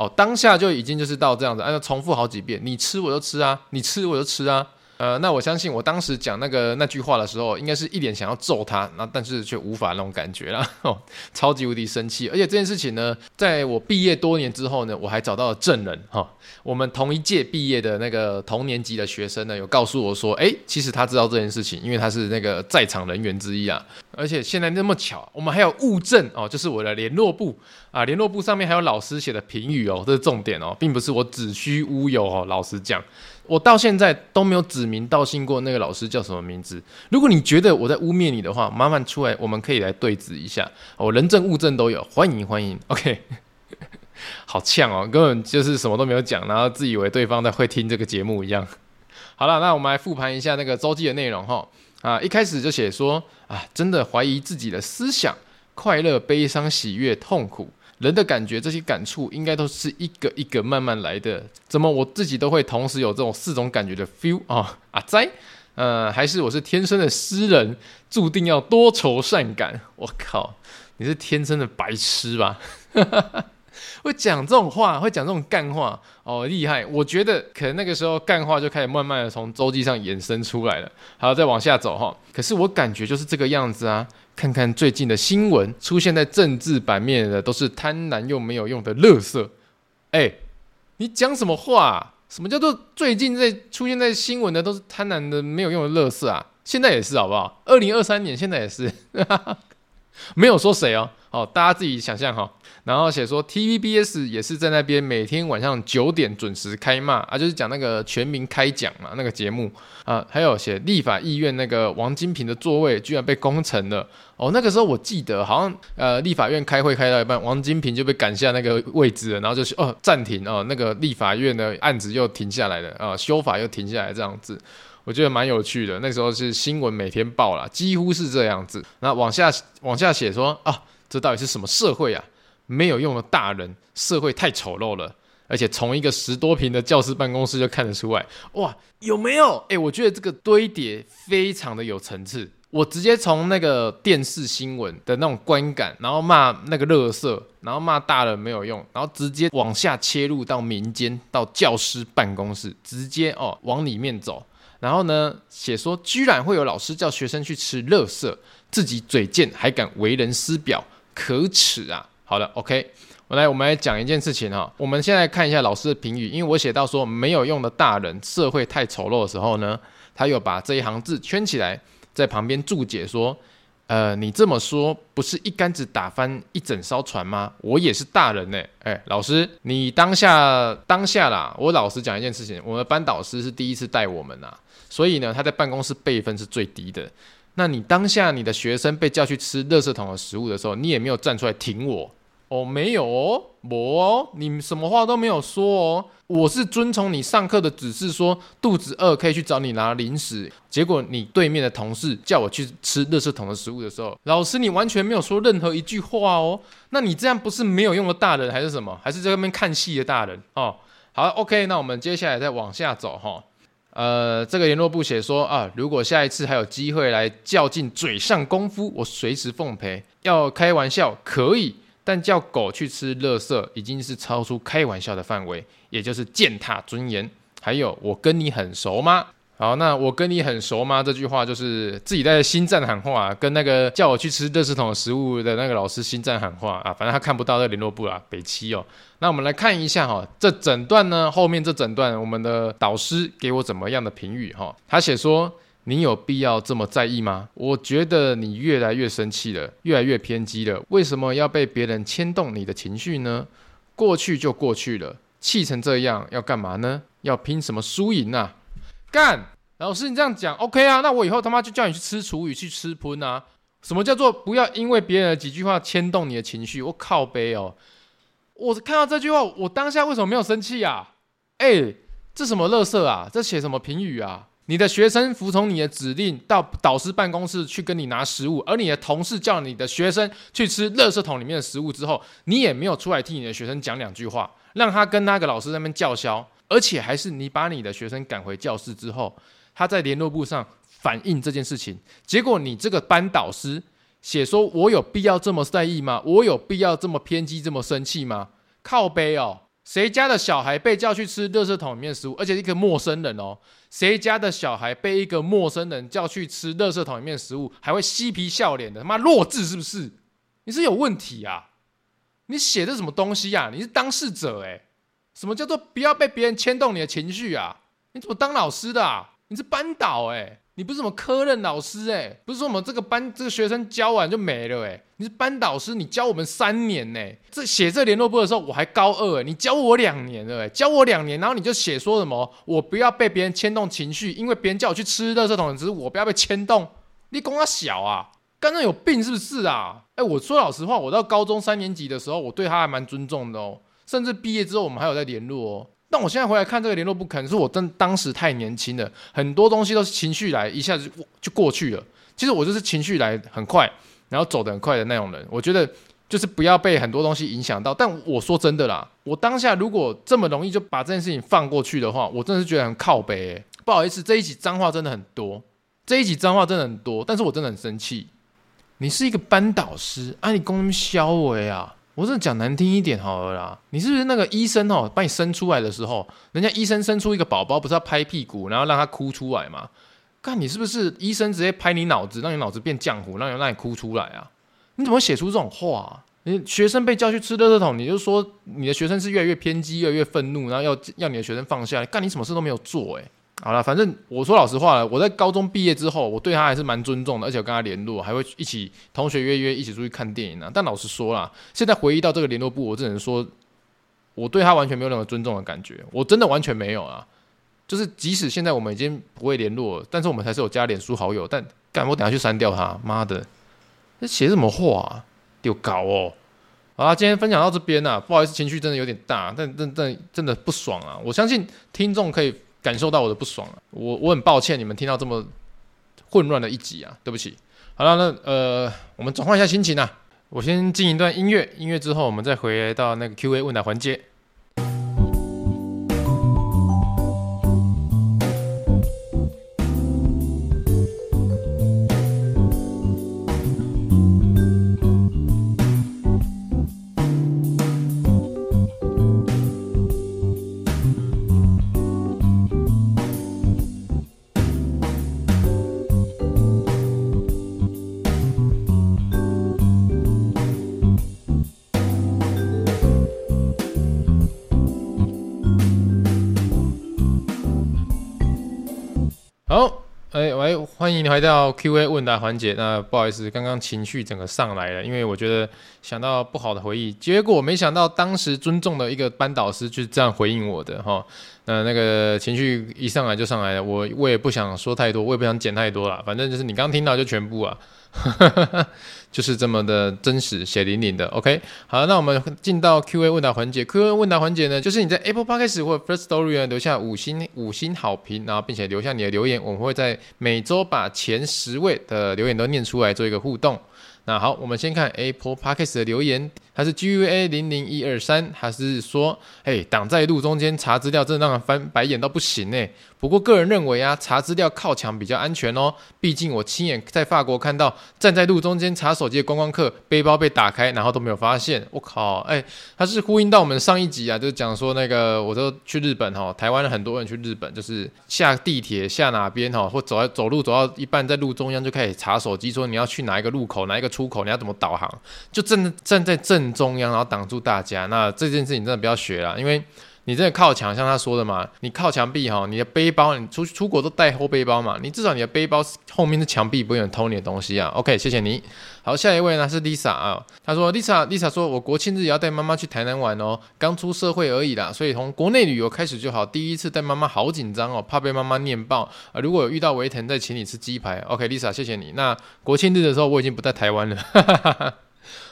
哦，当下就已经就是到这样子，按照重复好几遍，你吃我就吃啊，你吃我就吃啊。呃，那我相信我当时讲那个那句话的时候，应该是一脸想要揍他，那但是却无法那种感觉了，超级无敌生气。而且这件事情呢，在我毕业多年之后呢，我还找到了证人哈、我们同一届毕业的那个同年级的学生呢，有告诉我说，诶，其实他知道这件事情，因为他是那个在场人员之一啊。而且现在那么巧，我们还有物证哦，就是我的联络簿啊，联络簿上面还有老师写的评语哦，这是重点哦，并不是我子虚乌有哦，老实讲。我到现在都没有指名道姓过那个老师叫什么名字。如果你觉得我在污蔑你的话，麻烦出来，我们可以来对质一下。我人证物证都有，欢迎欢迎。OK，好呛哦，根本就是什么都没有讲，然后自以为对方在会听这个节目一样。好了，那我们来复盘一下那个周记的内容哈。啊，一开始就写说啊，真的怀疑自己的思想，快乐、悲伤、喜悦、痛苦。人的感觉，这些感触应该都是一个一个慢慢来的。怎么我自己都会同时有这种四种感觉的 feel 啊？阿哉，呃，还是我是天生的诗人，注定要多愁善感？我靠，你是天生的白痴吧？会讲这种话，会讲这种干话哦，厉害！我觉得可能那个时候干话就开始慢慢的从周记上衍生出来了。好，再往下走哈。可是我感觉就是这个样子啊。看看最近的新闻，出现在政治版面的都是贪婪又没有用的垃圾。哎，你讲什么话？什么叫做最近在出现在新闻的都是贪婪的没有用的垃圾啊？现在也是好不好？二零二三年现在也是，没有说谁哦。好，大家自己想象哈。然后写说 TVBS 也是在那边每天晚上九点准时开骂啊，就是讲那个全民开讲嘛，那个节目啊，还有写立法议院那个王金平的座位居然被攻城了哦，那个时候我记得好像呃立法院开会开到一半，王金平就被赶下那个位置了，然后就是哦暂停哦，那个立法院的案子又停下来了啊，修法又停下来这样子，我觉得蛮有趣的。那时候是新闻每天报啦，几乎是这样子。那往下往下写说啊，这到底是什么社会啊？没有用的大人，社会太丑陋了，而且从一个十多坪的教室办公室就看得出来，哇，有没有？诶，我觉得这个堆叠非常的有层次。我直接从那个电视新闻的那种观感，然后骂那个垃圾，然后骂大人没有用，然后直接往下切入到民间，到教师办公室，直接哦往里面走。然后呢，写说居然会有老师叫学生去吃垃圾，自己嘴贱还敢为人师表，可耻啊！好了，OK，我来，我们来讲一件事情哈。我们现在看一下老师的评语，因为我写到说没有用的大人，社会太丑陋的时候呢，他又把这一行字圈起来，在旁边注解说，呃，你这么说不是一竿子打翻一整艘船吗？我也是大人呢，哎，老师，你当下当下啦，我老实讲一件事情，我们班导师是第一次带我们呐，所以呢，他在办公室辈分是最低的。那你当下你的学生被叫去吃垃圾桶的食物的时候，你也没有站出来挺我。哦，没有哦，我哦，你什么话都没有说哦。我是遵从你上课的指示，说肚子饿可以去找你拿零食。结果你对面的同事叫我去吃垃圾桶的食物的时候，老师你完全没有说任何一句话哦。那你这样不是没有用的大人还是什么？还是在外面看戏的大人？哦，好，OK，那我们接下来再往下走哈。呃，这个联络部写说啊，如果下一次还有机会来较劲嘴上功夫，我随时奉陪。要开玩笑可以。但叫狗去吃垃圾已经是超出开玩笑的范围，也就是践踏尊严。还有，我跟你很熟吗？好，那我跟你很熟吗？这句话就是自己在心战喊话，跟那个叫我去吃垃圾桶食物的那个老师心战喊话啊。反正他看不到这联络簿啊，北七哦。那我们来看一下哈，这整段呢，后面这整段我们的导师给我怎么样的评语哈？他写说。你有必要这么在意吗？我觉得你越来越生气了，越来越偏激了。为什么要被别人牵动你的情绪呢？过去就过去了，气成这样要干嘛呢？要拼什么输赢啊？干！老师，你这样讲 OK 啊？那我以后他妈就叫你去吃厨余，去吃喷啊？什么叫做不要因为别人的几句话牵动你的情绪？我靠北哦！我看到这句话，我当下为什么没有生气啊？哎，这什么乐色啊？这写什么评语啊？你的学生服从你的指令到导师办公室去跟你拿食物，而你的同事叫你的学生去吃垃圾桶里面的食物之后，你也没有出来替你的学生讲两句话，让他跟那个老师那边叫嚣，而且还是你把你的学生赶回教室之后，他在联络簿上反映这件事情，结果你这个班导师写说：“我有必要这么在意吗？我有必要这么偏激、这么生气吗？”靠背哦。谁家的小孩被叫去吃垃圾桶里面食物，而且是一个陌生人哦？谁家的小孩被一个陌生人叫去吃垃圾桶里面食物，还会嬉皮笑脸的？他妈弱智是不是？你是有问题啊？你写的什么东西啊？你是当事者诶？什么叫做不要被别人牵动你的情绪啊？你怎么当老师的啊？你是班导诶？你不是什么科任老师诶、不是说我们这个班这个学生教完就没了诶、你是班导师，你教我们三年呢、这写这联络簿的时候我还高二诶、你教我两年了诶、欸，教我两年，然后你就写说什么我不要被别人牵动情绪，因为别人叫我去吃垃圾桶，只是我不要被牵动。你公他小啊，刚刚有病是不是啊？哎、我说老实话，我到高中三年级的时候，我对他还蛮尊重的哦，甚至毕业之后我们还有在联络哦。但我现在回来看这个联络簿，可能是我真当时太年轻了，很多东西都是情绪来，一下子就就过去了。其实我就是情绪来很快，然后走得很快的那种人。我觉得就是不要被很多东西影响到。但我说真的啦，我当下如果这么容易就把这件事情放过去的话，我真的是觉得很靠北。不好意思，这一集脏话真的很多，这一集脏话真的很多，但是我真的很生气。你是一个班导师，啊，你公消为啊？我是讲难听一点好了啦，你是不是那个医生哦？把你生出来的时候，人家医生生出一个宝宝，不是要拍屁股，然后让他哭出来吗？看你是不是医生直接拍你脑子，让你脑子变浆糊，让你让你哭出来啊？你怎么写出这种话啊？你学生被叫去吃垃圾桶，你就说你的学生是越来越偏激，越来越愤怒，然后要要你的学生放下，干你什么事都没有做诶。好了，反正我说老实话了，我在高中毕业之后，我对他还是蛮尊重的，而且我跟他联络，还会一起同学约约一起出去看电影啊。但老实说啦，现在回忆到这个联络簿，我只能说，我对他完全没有任何尊重的感觉，我真的完全没有啊。就是即使现在我们已经不会联络，但是我们还是有加脸书好友。但干我等下去删掉他，妈的，这写什么话啊？丢搞哦！好啦，今天分享到这边啊，不好意思，情绪真的有点大，但真真真的不爽啊。我相信听众可以。感受到我的不爽了，我我很抱歉你们听到这么混乱的一集啊，对不起。好了，那呃，我们转换一下心情啊，我先进一段音乐，音乐之后我们再回到那个 Q&A 问答环节。哎，欢迎你回到 Q&A 问答环节。那不好意思，刚刚情绪整个上来了，因为我觉得想到不好的回忆，结果没想到当时尊重的一个班导师就是这样回应我的哈。那那个情绪一上来就上来了，我我也不想说太多，我也不想剪太多了，反正就是你刚听到就全部啊。就是这么的真实，血淋淋的。OK，好，那我们进到 Q&A 问答环节。Q&A 问答环节呢，就是你在 Apple Podcast 或 First Story 呢留下五星五星好评，然后并且留下你的留言，我们会在每周把前十位的留言都念出来，做一个互动。那好，我们先看 Apple Podcast 的留言，他是 GUA 零零一二三，他是说，嘿，挡在路中间查资料，真的让人翻白眼到不行呢。不过个人认为啊，查资料靠墙比较安全哦。毕竟我亲眼在法国看到站在路中间查手机的观光客，背包被打开，然后都没有发现。我靠，哎，他是呼应到我们上一集啊，就是讲说那个，我都去日本哈，台湾很多人去日本，就是下地铁下哪边哈，或走在走路走到一半，在路中央就开始查手机，说你要去哪一个路口，哪一个出口，你要怎么导航，就站站在正中央，然后挡住大家。那这件事情真的不要学了，因为。你真的靠墙，像他说的嘛？你靠墙壁哈，你的背包，你出出国都带后背包嘛？你至少你的背包后面的墙壁不会有人偷你的东西啊。OK，谢谢你。好，下一位呢是 Lisa 啊，他说 Lisa Lisa 说，我国庆日也要带妈妈去台南玩哦，刚出社会而已啦，所以从国内旅游开始就好。第一次带妈妈好紧张哦，怕被妈妈念爆啊。如果有遇到维腾，再请你吃鸡排。OK，Lisa，谢谢你。那国庆日的时候我已经不在台湾了。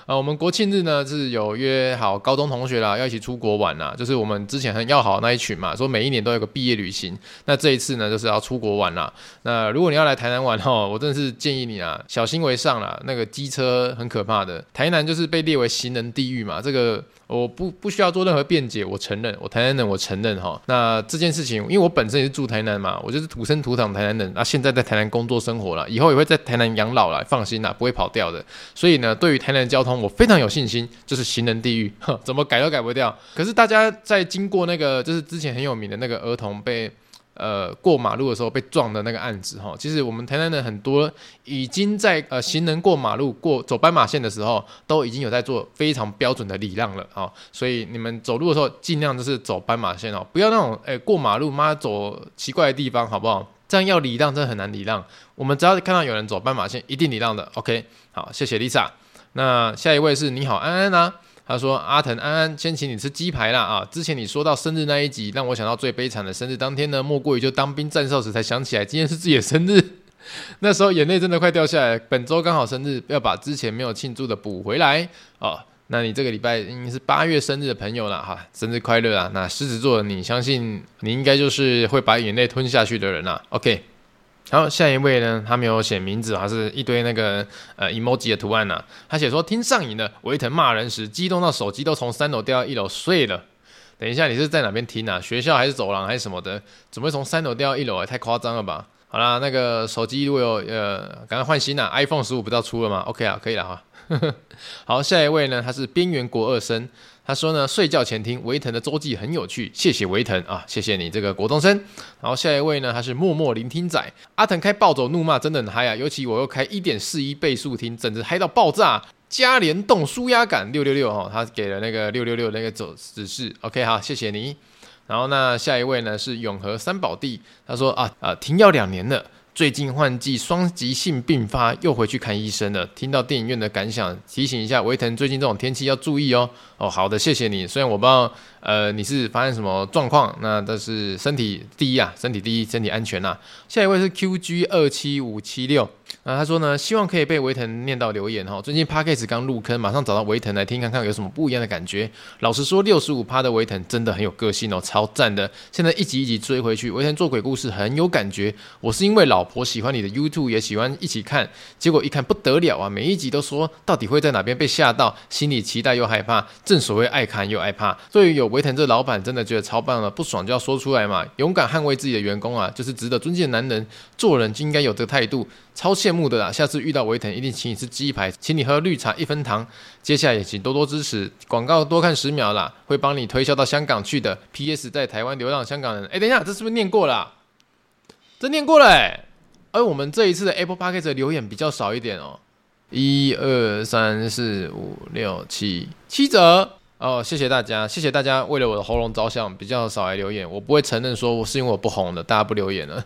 啊，我们国庆日呢是有约好高中同学啦，要一起出国玩啦，就是我们之前很要好的那一群嘛，说每一年都有个毕业旅行。那这一次呢，就是要出国玩啦。那如果你要来台南玩哈，我真的是建议你啊，小心为上啦。那个机车很可怕的，台南就是被列为行人地狱嘛，这个。我不不需要做任何辩解，我承认，我台南人，我承认哈。那这件事情，因为我本身也是住台南嘛，我就是土生土长台南人，那、现在在台南工作生活了，以后也会在台南养老了，放心啦，不会跑掉的。所以呢，对于台南的交通，我非常有信心，就是行人地狱，哼，怎么改都改不掉。可是大家在经过那个，就是之前很有名的那个儿童被。呃，过马路的时候被撞的那个案子哈，其实我们台南的很多已经在呃行人过马路过走斑马线的时候，都已经有在做非常标准的礼让了啊，所以你们走路的时候尽量就是走斑马线哦，不要那种哎过马路妈走奇怪的地方好不好？这样要礼让真的很难礼让，我们只要看到有人走斑马线，一定礼让的。OK，好，谢谢 Lisa。那下一位是你好安安啊。他说：“阿腾安安，先请你吃鸡排啦啊！之前你说到生日那一集，让我想到最悲惨的生日当天呢，莫过于就当兵站哨时才想起来今天是自己的生日，那时候眼泪真的快掉下来。本周刚好生日，要把之前没有庆祝的补回来哦。那你这个礼拜应该是八月生日的朋友了哈，生日快乐啊！那狮子座的你，相信你应该就是会把眼泪吞下去的人啦。OK。”然后下一位呢，他没有写名字，还是一堆那个呃 emoji 的图案呐、啊。他写说听上瘾了，维腾骂人时激动到手机都从三楼掉到一楼碎了。等一下，你是在哪边听啊？学校还是走廊还是什么的？怎么会从三楼掉到一楼？太夸张了吧？好啦，那个手机如果有呃，赶快换新啦，iPhone 十五不知道出了吗？OK 啊，可以了哈。好，下一位呢，他是边缘国二生。他说呢，睡觉前听维腾的周记很有趣，谢谢维腾啊，谢谢你这个国中生。然后下一位呢，他是默默聆听仔，阿腾开暴走怒骂真的很嗨啊，尤其我又开一点四一倍速听，简直嗨到爆炸，加联动舒压感六六六哈，他给了那个六六六那个走指示，OK 好，谢谢你。然后那下一位呢是永和三宝弟，他说啊啊停药两年了。最近换季双极性并发，又回去看医生了。听到电影院的感想，提醒一下维腾，最近这种天气要注意哦。哦，好的，谢谢你。虽然我不知道，呃，你是发生什么状况，那但是身体第一啊，身体第一，身体安全呐、下一位是 QG 二七五七六。啊他说呢，希望可以被维腾念到留言哈。最近 Podcast 刚入坑，马上找到维腾来听看看有什么不一样的感觉。老实说，六十五趴的维腾真的很有个性哦，超赞的。现在一集一集追回去，维腾做鬼故事很有感觉。我是因为老婆喜欢你的 YouTube，也喜欢一起看，结果一看不得了啊，每一集都说到底会在哪边被吓到，心里期待又害怕。正所谓爱看又爱怕。对于有维腾这老板，真的觉得超棒了，不爽就要说出来嘛，勇敢捍卫自己的员工啊，就是值得尊敬的男人。做人就应该有这个态度。超羡慕的啦！下次遇到维腾，一定请你吃鸡排，请你喝绿茶一分糖。接下来也请多多支持，广告多看十秒啦，会帮你推销到香港去的。P.S. 在台湾流浪香港人，哎，等一下，这是不是念过了？这念过了哎。而我们这一次的 Apple Podcast 的留言比较少一点哦，一二三四五六七七折。哦，谢谢大家，谢谢大家为了我的喉咙着想，比较少来留言。我不会承认说我是因为我不红的，大家不留言了。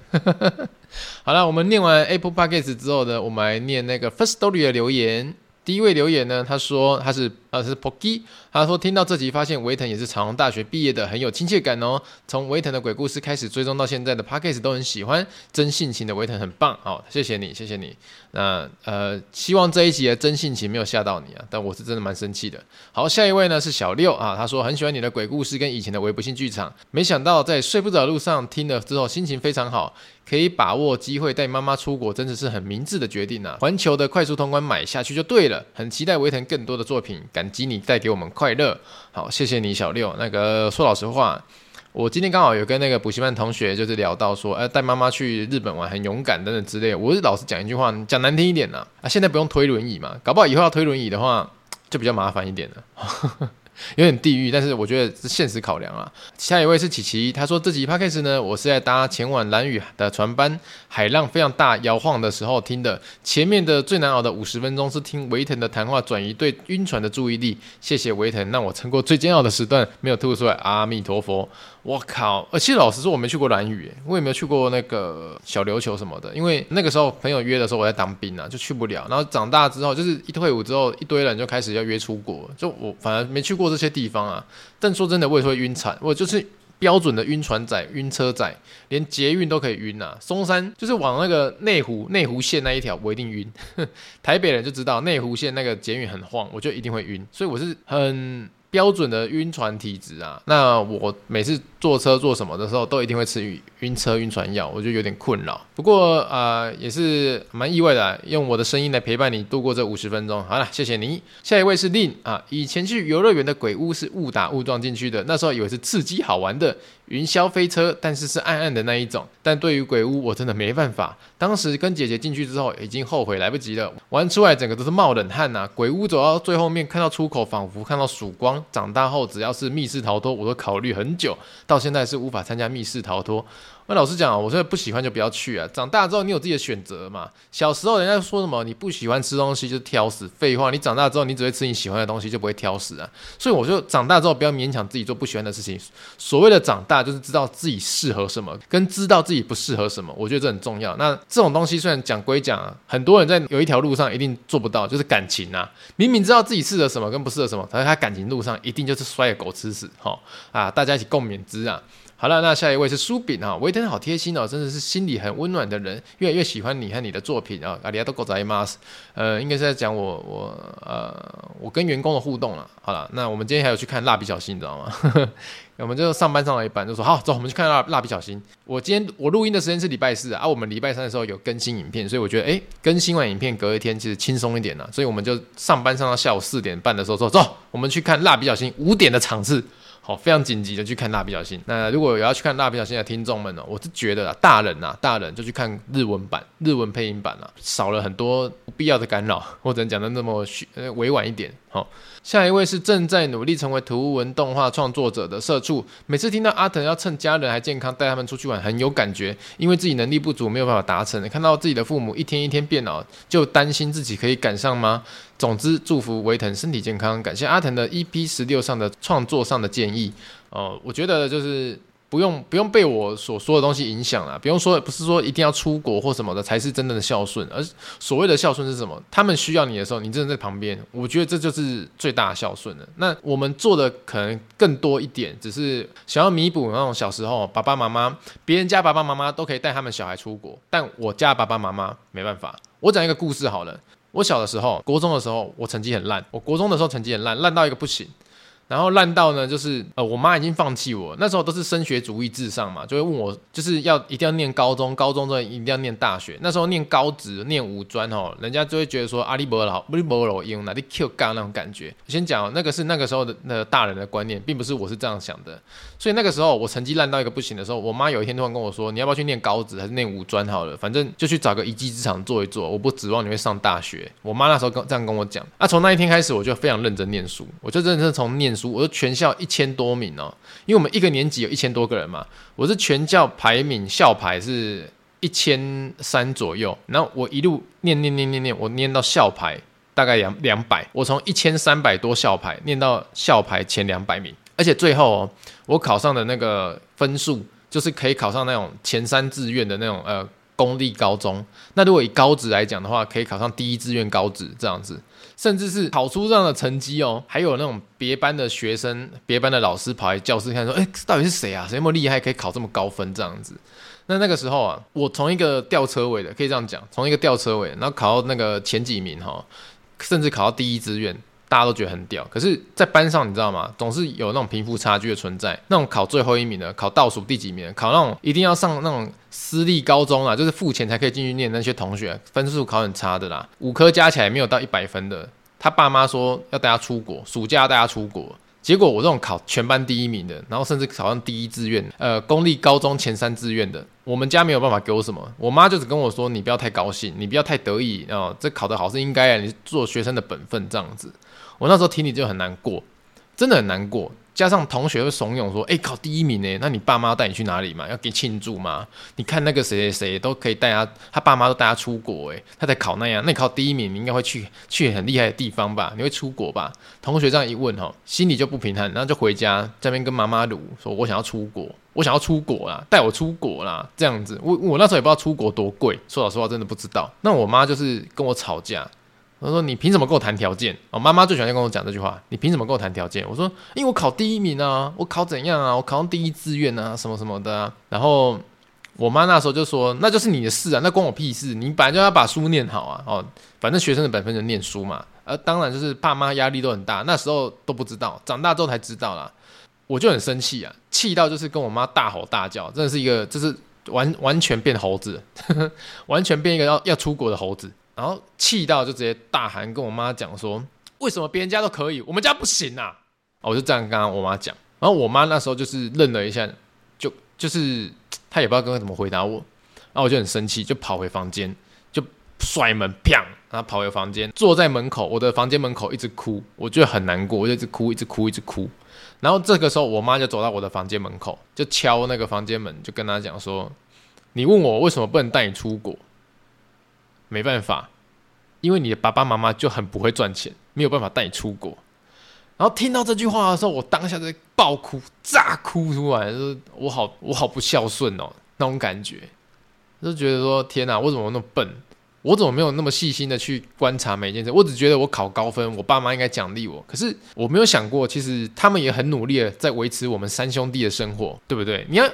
好了，我们念完 Apple Podcast 之后呢，我们来念那个 First Story 的留言。第一位留言呢，他说他是呃是 Poki，他说听到这集发现维腾也是长荣大学毕业的，很有亲切感哦。从维腾的鬼故事开始追踪到现在的 Podcast 都很喜欢，真性情的维腾很棒，好，谢谢你，谢谢你。那呃，希望这一集的真性情没有吓到你啊，但我是真的蛮生气的。好，下一位呢是小六啊，他说很喜欢你的鬼故事跟以前的微不幸剧场，没想到在睡不着路上听了之后心情非常好。可以把握机会带妈妈出国，真的是很明智的决定、啊！环球的快速通关买下去就对了，很期待维腾更多的作品，感激你带给我们快乐。好，谢谢你小六。那个说老实话，我今天刚好有跟那个补习班同学就是聊到说，呃，带妈妈去日本玩很勇敢等等之类。我是老实讲一句话，讲难听一点啊，啊，现在不用推轮椅嘛，搞不好以后要推轮椅的话，就比较麻烦一点了。有点地狱，但是我觉得是现实考量啊。下一位是琪琪，他说这集 podcast 呢，我是在搭前往蓝屿的船班，海浪非常大，摇晃的时候听的。前面的最难熬的五十分钟是听维腾的谈话，转移对晕船的注意力。谢谢维腾，让我撑过最煎熬的时段，没有吐出来。阿弥陀佛。我靠！而且老实说，我没去过蓝屿，我也没有去过那个小琉球什么的，因为那个时候朋友约的时候我在当兵啊，就去不了。然后长大之后，就是一退伍之后，一堆人就开始要约出国，就我反而没去过这些地方啊。但说真的，我也会晕船，我就是标准的晕船仔、晕车仔，连捷运都可以晕啊。松山就是往那个内湖内湖线那一条，我一定晕。台北人就知道内湖线那个捷运很晃，我就一定会晕。所以我是很。标准的晕船体质啊，那我每次坐车坐什么的时候，都一定会吃晕晕车晕船药，我就有点困扰。不过啊、呃，也是蛮意外的、用我的声音来陪伴你度过这五十分钟。好了，谢谢你。下一位是令啊，以前去游乐园的鬼屋是误打误撞进去的，那时候以为是刺激好玩的。云霄飞车，但是是暗暗的那一种。但对于鬼屋，我真的没办法。当时跟姐姐进去之后，已经后悔来不及了。玩出来整个都是冒冷汗呐、啊。鬼屋走到最后面，看到出口，仿佛看到曙光。长大后，只要是密室逃脱，我都考虑很久。到现在是无法参加密室逃脱。那老实讲，我说不喜欢就不要去啊。长大之后，你有自己的选择嘛。小时候人家说什么，你不喜欢吃东西就是挑食。废话，你长大之后，你只会吃你喜欢的东西，就不会挑食啊。所以我就长大之后，不要勉强自己做不喜欢的事情。所谓的长大，就是知道自己适合什么，跟知道自己不适合什么。我觉得这很重要。那这种东西虽然讲归讲啊，很多人在有一条路上一定做不到，就是感情啊。明明知道自己适合什么跟不适合什么，但是他感情路上一定就是摔个狗吃屎。好啊，大家一起共勉之啊。好了，那下一位是书饼啊，维腾好贴心哦，真的是心里很温暖的人，越来越喜欢你和你的作品啊，阿里亚多狗仔马斯，呃，应该是在讲我我呃我跟员工的互动了。好了，那我们今天还有去看蜡笔小新，你知道吗？我们就上班上到一半就说好，走，我们去看蜡蜡笔小新。我今天我录音的时间是礼拜四啊，我们礼拜三的时候有更新影片，所以我觉得哎，更新完影片隔一天其实轻松一点了，所以我们就上班上到下午四点半的时候说走，我们去看蜡笔小新五点的场次。好，非常紧急的去看蜡笔小新。那如果有要去看蜡笔小新的听众们呢，我是觉得啊，大人啊，大人就去看日文版、日文配音版啊，少了很多不必要的干扰。或者讲的那么委婉一点。好，下一位是正在努力成为图文动画创作者的社畜。每次听到阿腾要趁家人还健康带他们出去玩，很有感觉，因为自己能力不足，没有办法达成。看到自己的父母一天一天变老，就担心自己可以赶上吗？总之，祝福维腾身体健康。感谢阿腾的 EP 十六上的创作上的建议。哦、呃，我觉得就是不用不用被我所说的东西影响了，不用说，不是说一定要出国或什么的才是真正的孝顺，而所谓的孝顺是什么？他们需要你的时候，你真的在旁边，我觉得这就是最大的孝顺了。那我们做的可能更多一点，只是想要弥补那种小时候爸爸妈妈，别人家爸爸妈妈都可以带他们小孩出国，但我家爸爸妈妈没办法。我讲一个故事好了。我小的时候，国中的时候，我成绩很烂。我国中的时候成绩很烂，烂到一个不行。然后烂到呢，就是呃，我妈已经放弃我。那时候都是升学主义至上嘛，就会问我，就是要一定要念高中，高中之后一定要念大学。那时候念高职、念五专哦，人家就会觉得说阿里伯老、阿里伯老用哪里 Q 杠那种感觉。先讲，那个是那个时候的那个大人的观念，并不是我是这样想的。所以那个时候我成绩烂到一个不行的时候，我妈有一天突然跟我说：“你要不要去念高职还是念五专好了？反正就去找个一技之长做一做。我不指望你会上大学。”我妈那时候跟这样跟我讲。那从那一天开始，我就非常认真念书，我就认真从念书，我就全校。一千多名哦，因为我们一个年级有一千多个人嘛，我是全校排名校排是一千三左右，然后我一路念念念念念，我念到校排大概两两百，我从一千三百多校排念到校排前两百名，而且最后哦，我考上的那个分数就是可以考上那种前三志愿的那种呃公立高中，那如果以高职来讲的话，可以考上第一志愿高职这样子。甚至是考出这样的成绩哦，还有那种别班的学生、别班的老师跑来教室看，说：“哎，到底是谁啊？谁那么厉害，可以考这么高分？”这样子。那那个时候啊，我从一个吊车尾的，可以这样讲，从一个吊车尾，然后考到那个前几名哈，甚至考到第一志愿。大家都觉得很屌，可是，在班上你知道吗？总是有那种贫富差距的存在。那种考最后一名的，考倒数第几名的，考那种一定要上那种私立高中啊，就是付钱才可以进去念那些同学，分数考很差的啦，五科加起来没有到一百分的，他爸妈说要带他出国，暑假带他出国。结果我这种考全班第一名的，然后甚至考上第一志愿，呃，公立高中前三志愿的，我们家没有办法给我什么，我妈就只跟我说：“你不要太高兴，你不要太得意啊，这考得好是应该啊，你做学生的本分这样子。”我那时候听你就很难过，真的很难过。加上同学会怂恿说：“哎、考第一名呢？那你爸妈带你去哪里嘛？要给庆祝吗？你看那个谁谁谁都可以带他，他爸妈都带他出国，哎，他在考那样，那你考第一名，你应该会去去很厉害的地方吧？你会出国吧？”同学这样一问，哈，心里就不平衡，然后就回家这边跟妈妈卢说：“我想要出国，我想要出国啦，带我出国啦。”这样子，我我那时候也不知道出国多贵，说老实话，真的不知道。那我妈就是跟我吵架。他说：“你凭什么跟我谈条件？”哦，妈妈最喜欢跟我讲这句话：“你凭什么跟我谈条件？”我说：“因为我考第一名啊，我考怎样啊？我考上第一志愿啊，什么什么的啊。”然后我妈那时候就说：“那就是你的事啊，那关我屁事！你本来就要把书念好啊，哦，反正学生的本分就念书嘛。而当然就是爸妈压力都很大，那时候都不知道，长大之后才知道啦。我就很生气啊，气到就是跟我妈大吼大叫，真的是一个就是完完全变猴子，呵 呵完全变一个要要出国的猴子。”然后气到就直接大喊，跟我妈讲说：“为什么别人家都可以，我们家不行啊？”我就这样跟我妈讲。然后我妈那时候就是愣了一下，就就是她也不知道该怎么回答我。然后我就很生气，就跑回房间，就甩门，砰！然后跑回房间，坐在门口，我的房间门口一直哭，我觉得很难过，我就一直哭，一直哭，一直哭。然后这个时候，我妈就走到我的房间门口，就敲那个房间门，就跟她讲说：“你问我为什么不能带你出国？”没办法，因为你的爸爸妈妈就很不会赚钱，没有办法带你出国。然后听到这句话的时候，我当下在爆哭，炸哭出来，说我好，我好不孝顺哦，那种感觉，就觉得说天哪，我怎么那么笨？我怎么没有那么细心的去观察每件事？我只觉得我考高分，我爸妈应该奖励我。可是我没有想过，其实他们也很努力的在维持我们三兄弟的生活，对不对？你看。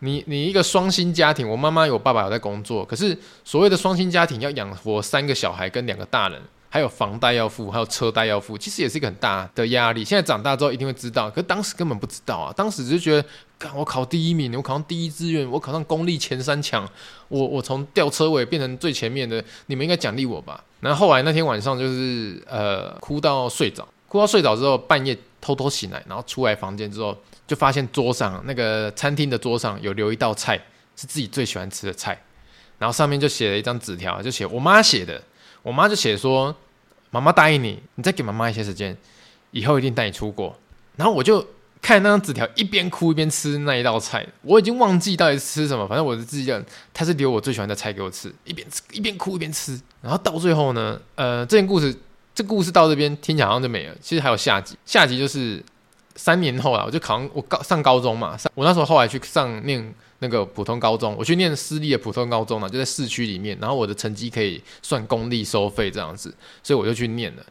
你你一个双薪家庭，我妈妈有爸爸有在工作，可是所谓的双薪家庭要养活三个小孩跟两个大人，还有房贷要付，还有车贷要付，其实也是一个很大的压力。现在长大之后一定会知道，可是当时根本不知道啊，当时只是觉得，干我考第一名，我考上第一志愿，我考上公立前三强，我我从吊车尾变成最前面的，你们应该奖励我吧？然后后来那天晚上就是呃哭到睡着，哭到睡着之后半夜偷偷醒来，然后出来房间之后。就发现桌上那个餐厅的桌上有留一道菜，是自己最喜欢吃的菜，然后上面就写了一张纸条，就写我妈写的，我妈就写说，妈妈答应你，你再给妈妈一些时间，以后一定带你出国。然后我就看那张纸条，一边哭一边吃那一道菜，我已经忘记到底吃什么，反正我是自己讲，他是留我最喜欢的菜给我吃，一边吃一边哭一边吃，然后到最后呢，呃，这件故事这故事到这边听起来好像就没了，其实还有下集，下集就是。三年后啊，我就考上我高上高中嘛。上我那时候后来去上念那个普通高中，我去念私立的普通高中嘛，就在市区里面。然后我的成绩可以算公立收费这样子，所以我就去念了。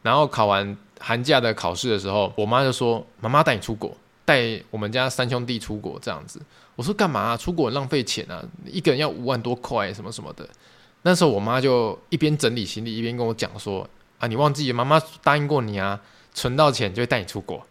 然后考完寒假的考试的时候，我妈就说：“妈妈带你出国，带我们家三兄弟出国这样子。”我说：“干嘛啊？出国浪费钱啊，一个人要五万多块什么什么的。”那时候我妈就一边整理行李，一边跟我讲说：“啊，你忘记妈妈答应过你啊，存到钱就会带你出国。”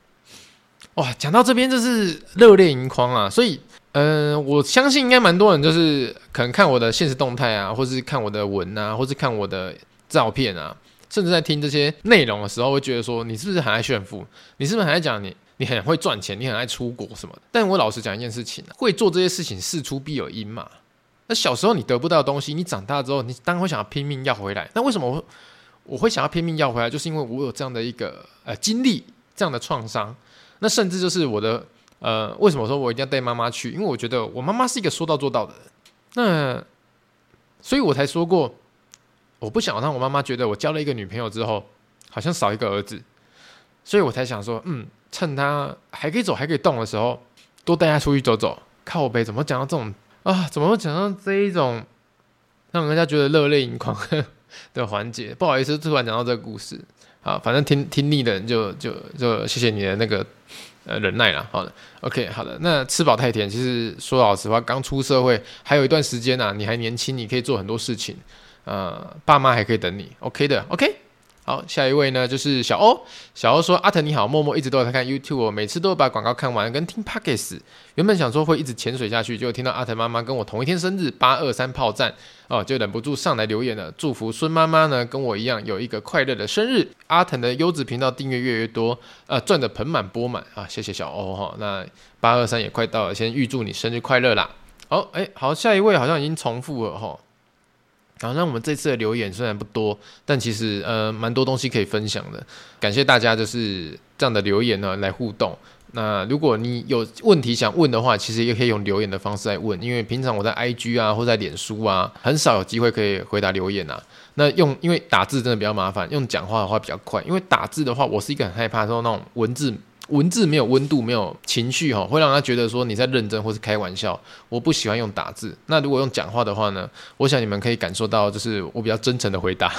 哇，讲到这边就是热泪盈眶啊！所以，嗯、我相信应该蛮多人就是可能看我的现实动态啊，或是看我的文啊，或是看我的照片啊，甚至在听这些内容的时候，会觉得说你是不是很爱炫富？你是不是很爱讲你你很会赚钱？你很爱出国什么的？但我老实讲一件事情啊，会做这些事情事出必有因嘛。那小时候你得不到的东西，你长大之后你当然会想要拼命要回来。那为什么我我会想要拼命要回来？就是因为我有这样的一个呃经历，这样的创伤。那甚至就是我的，呃，为什么说我一定要带妈妈去？因为我觉得我妈妈是一个说到做到的人。那，所以我才说过，我不想让我妈妈觉得我交了一个女朋友之后，好像少一个儿子。所以我才想说，嗯，趁她还可以走、还可以动的时候，多带她出去走走。靠北，怎么讲到这种啊？怎么会讲到这一种让人家觉得热泪盈眶的环节？不好意思，突然讲到这个故事。啊，反正听听腻的人就就就谢谢你的那个呃忍耐了。好的，OK，好的。那吃饱太甜，其实说老实话，刚出社会还有一段时间呢、啊，你还年轻，你可以做很多事情，呃，爸妈还可以等你，OK 的，OK。好，下一位呢就是小欧。小欧说：“阿腾你好，默默一直都有在看 YouTube，每次都会把广告看完，跟听 Podcast。原本想说会一直潜水下去，结果听到阿腾妈妈跟我同一天生日，八二三炮战哦，就忍不住上来留言了，祝福孙妈妈呢跟我一样有一个快乐的生日。阿腾的优质频道订阅越来越多，呃，赚得盆满钵满啊！谢谢小欧哈、哦。那八二三也快到了，先预祝你生日快乐啦。好，哎，好，下一位好像已经重复了哈。哦好，那我们这次的留言虽然不多，但其实呃蛮多东西可以分享的。感谢大家就是这样的留言呢来互动。那如果你有问题想问的话，其实也可以用留言的方式来问，因为平常我在 IG 啊或在脸书啊很少有机会可以回答留言啊。那用因为打字真的比较麻烦，用讲话的话比较快。因为打字的话，我是一个很害怕说那种文字文字没有温度，没有情绪哈，会让他觉得说你在认真或是开玩笑。我不喜欢用打字，那如果用讲话的话呢，我想你们可以感受到，就是我比较真诚的回答。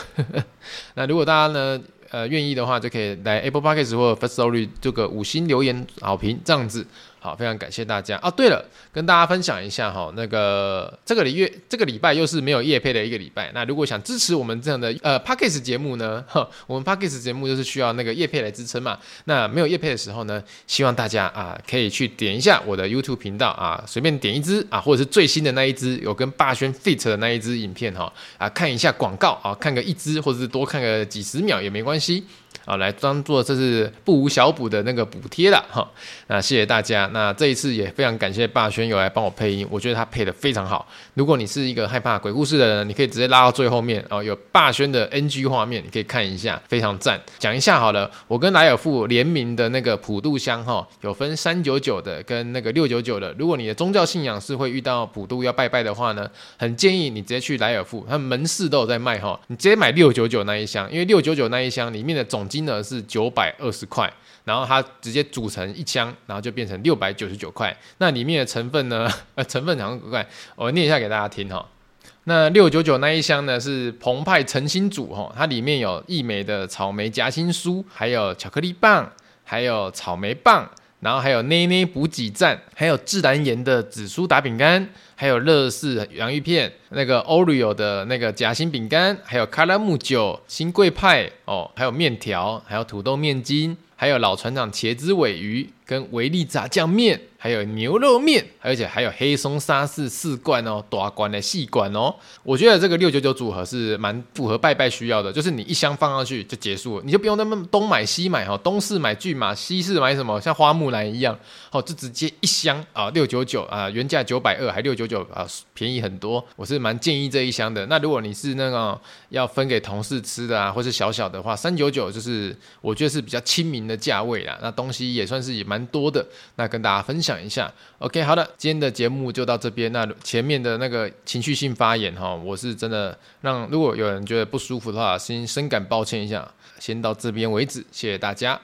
那如果大家呢，呃，愿意的话，就可以来 Apple Podcast 或者 Firstory 这个五星留言好评，这样子。好，非常感谢大家啊！对了，跟大家分享一下哈，那个这个礼月这个礼拜又是没有夜配的一个礼拜。那如果想支持我们这样的呃 Podcast 节目呢，哈，我们 Podcast 节目就是需要那个业配来支撑嘛。那没有业配的时候呢，希望大家啊可以去点一下我的 YouTube 频道啊，随便点一支啊，或者是最新的那一支有跟霸轩 Fit 的那一支影片哈啊，看一下广告啊，看个一支或者是多看个几十秒也没关系。啊，来当做这是不无小补的那个补贴了哈。那谢谢大家。那这一次也非常感谢霸轩有来帮我配音，我觉得他配的非常好。如果你是一个害怕鬼故事的人，你可以直接拉到最后面哦，有霸轩的 NG 画面，你可以看一下，非常赞。讲一下好了，我跟莱尔富联名的那个普渡香哈，有分三九九的跟那个六九九的。如果你的宗教信仰是会遇到普渡要拜拜的话呢，很建议你直接去莱尔富，他们门市都有在卖哈。你直接买六九九那一箱，因为六九九那一箱里面的总金额是九百二十块，然后它直接组成一箱，然后就变成六百九十九块。那里面的成分呢？呃，成分好像怪，我念一下给大家听哈。那六九九那一箱呢是澎湃诚心组哈，它里面有一枚的草莓夹心酥，还有巧克力棒，还有草莓棒，然后还有捏捏补给站，还有自然盐的紫苏打饼干。还有乐事洋芋片，那个 Oreo 的那个夹心饼干，还有卡拉木酒、新贵派哦，还有面条，还有土豆面筋，还有老船长茄子尾鱼跟维力炸酱面。还有牛肉面，而且还有黑松沙士四罐哦，大罐的细罐哦。我觉得这个六九九组合是蛮符合拜拜需要的，就是你一箱放上去就结束了，你就不用那么东买西买哈，东市买骏马，西市买什么，像花木兰一样，哦，就直接一箱啊，六九九啊，原价九百二，还六九九啊，便宜很多。我是蛮建议这一箱的。那如果你是那个要分给同事吃的啊，或是小小的话，三九九就是我觉得是比较亲民的价位啦。那东西也算是也蛮蛮多的，那跟大家分享。一下，OK，好的，今天的节目就到这边。那前面的那个情绪性发言哈，我是真的让如果有人觉得不舒服的话，先深感抱歉一下。先到这边为止，谢谢大家。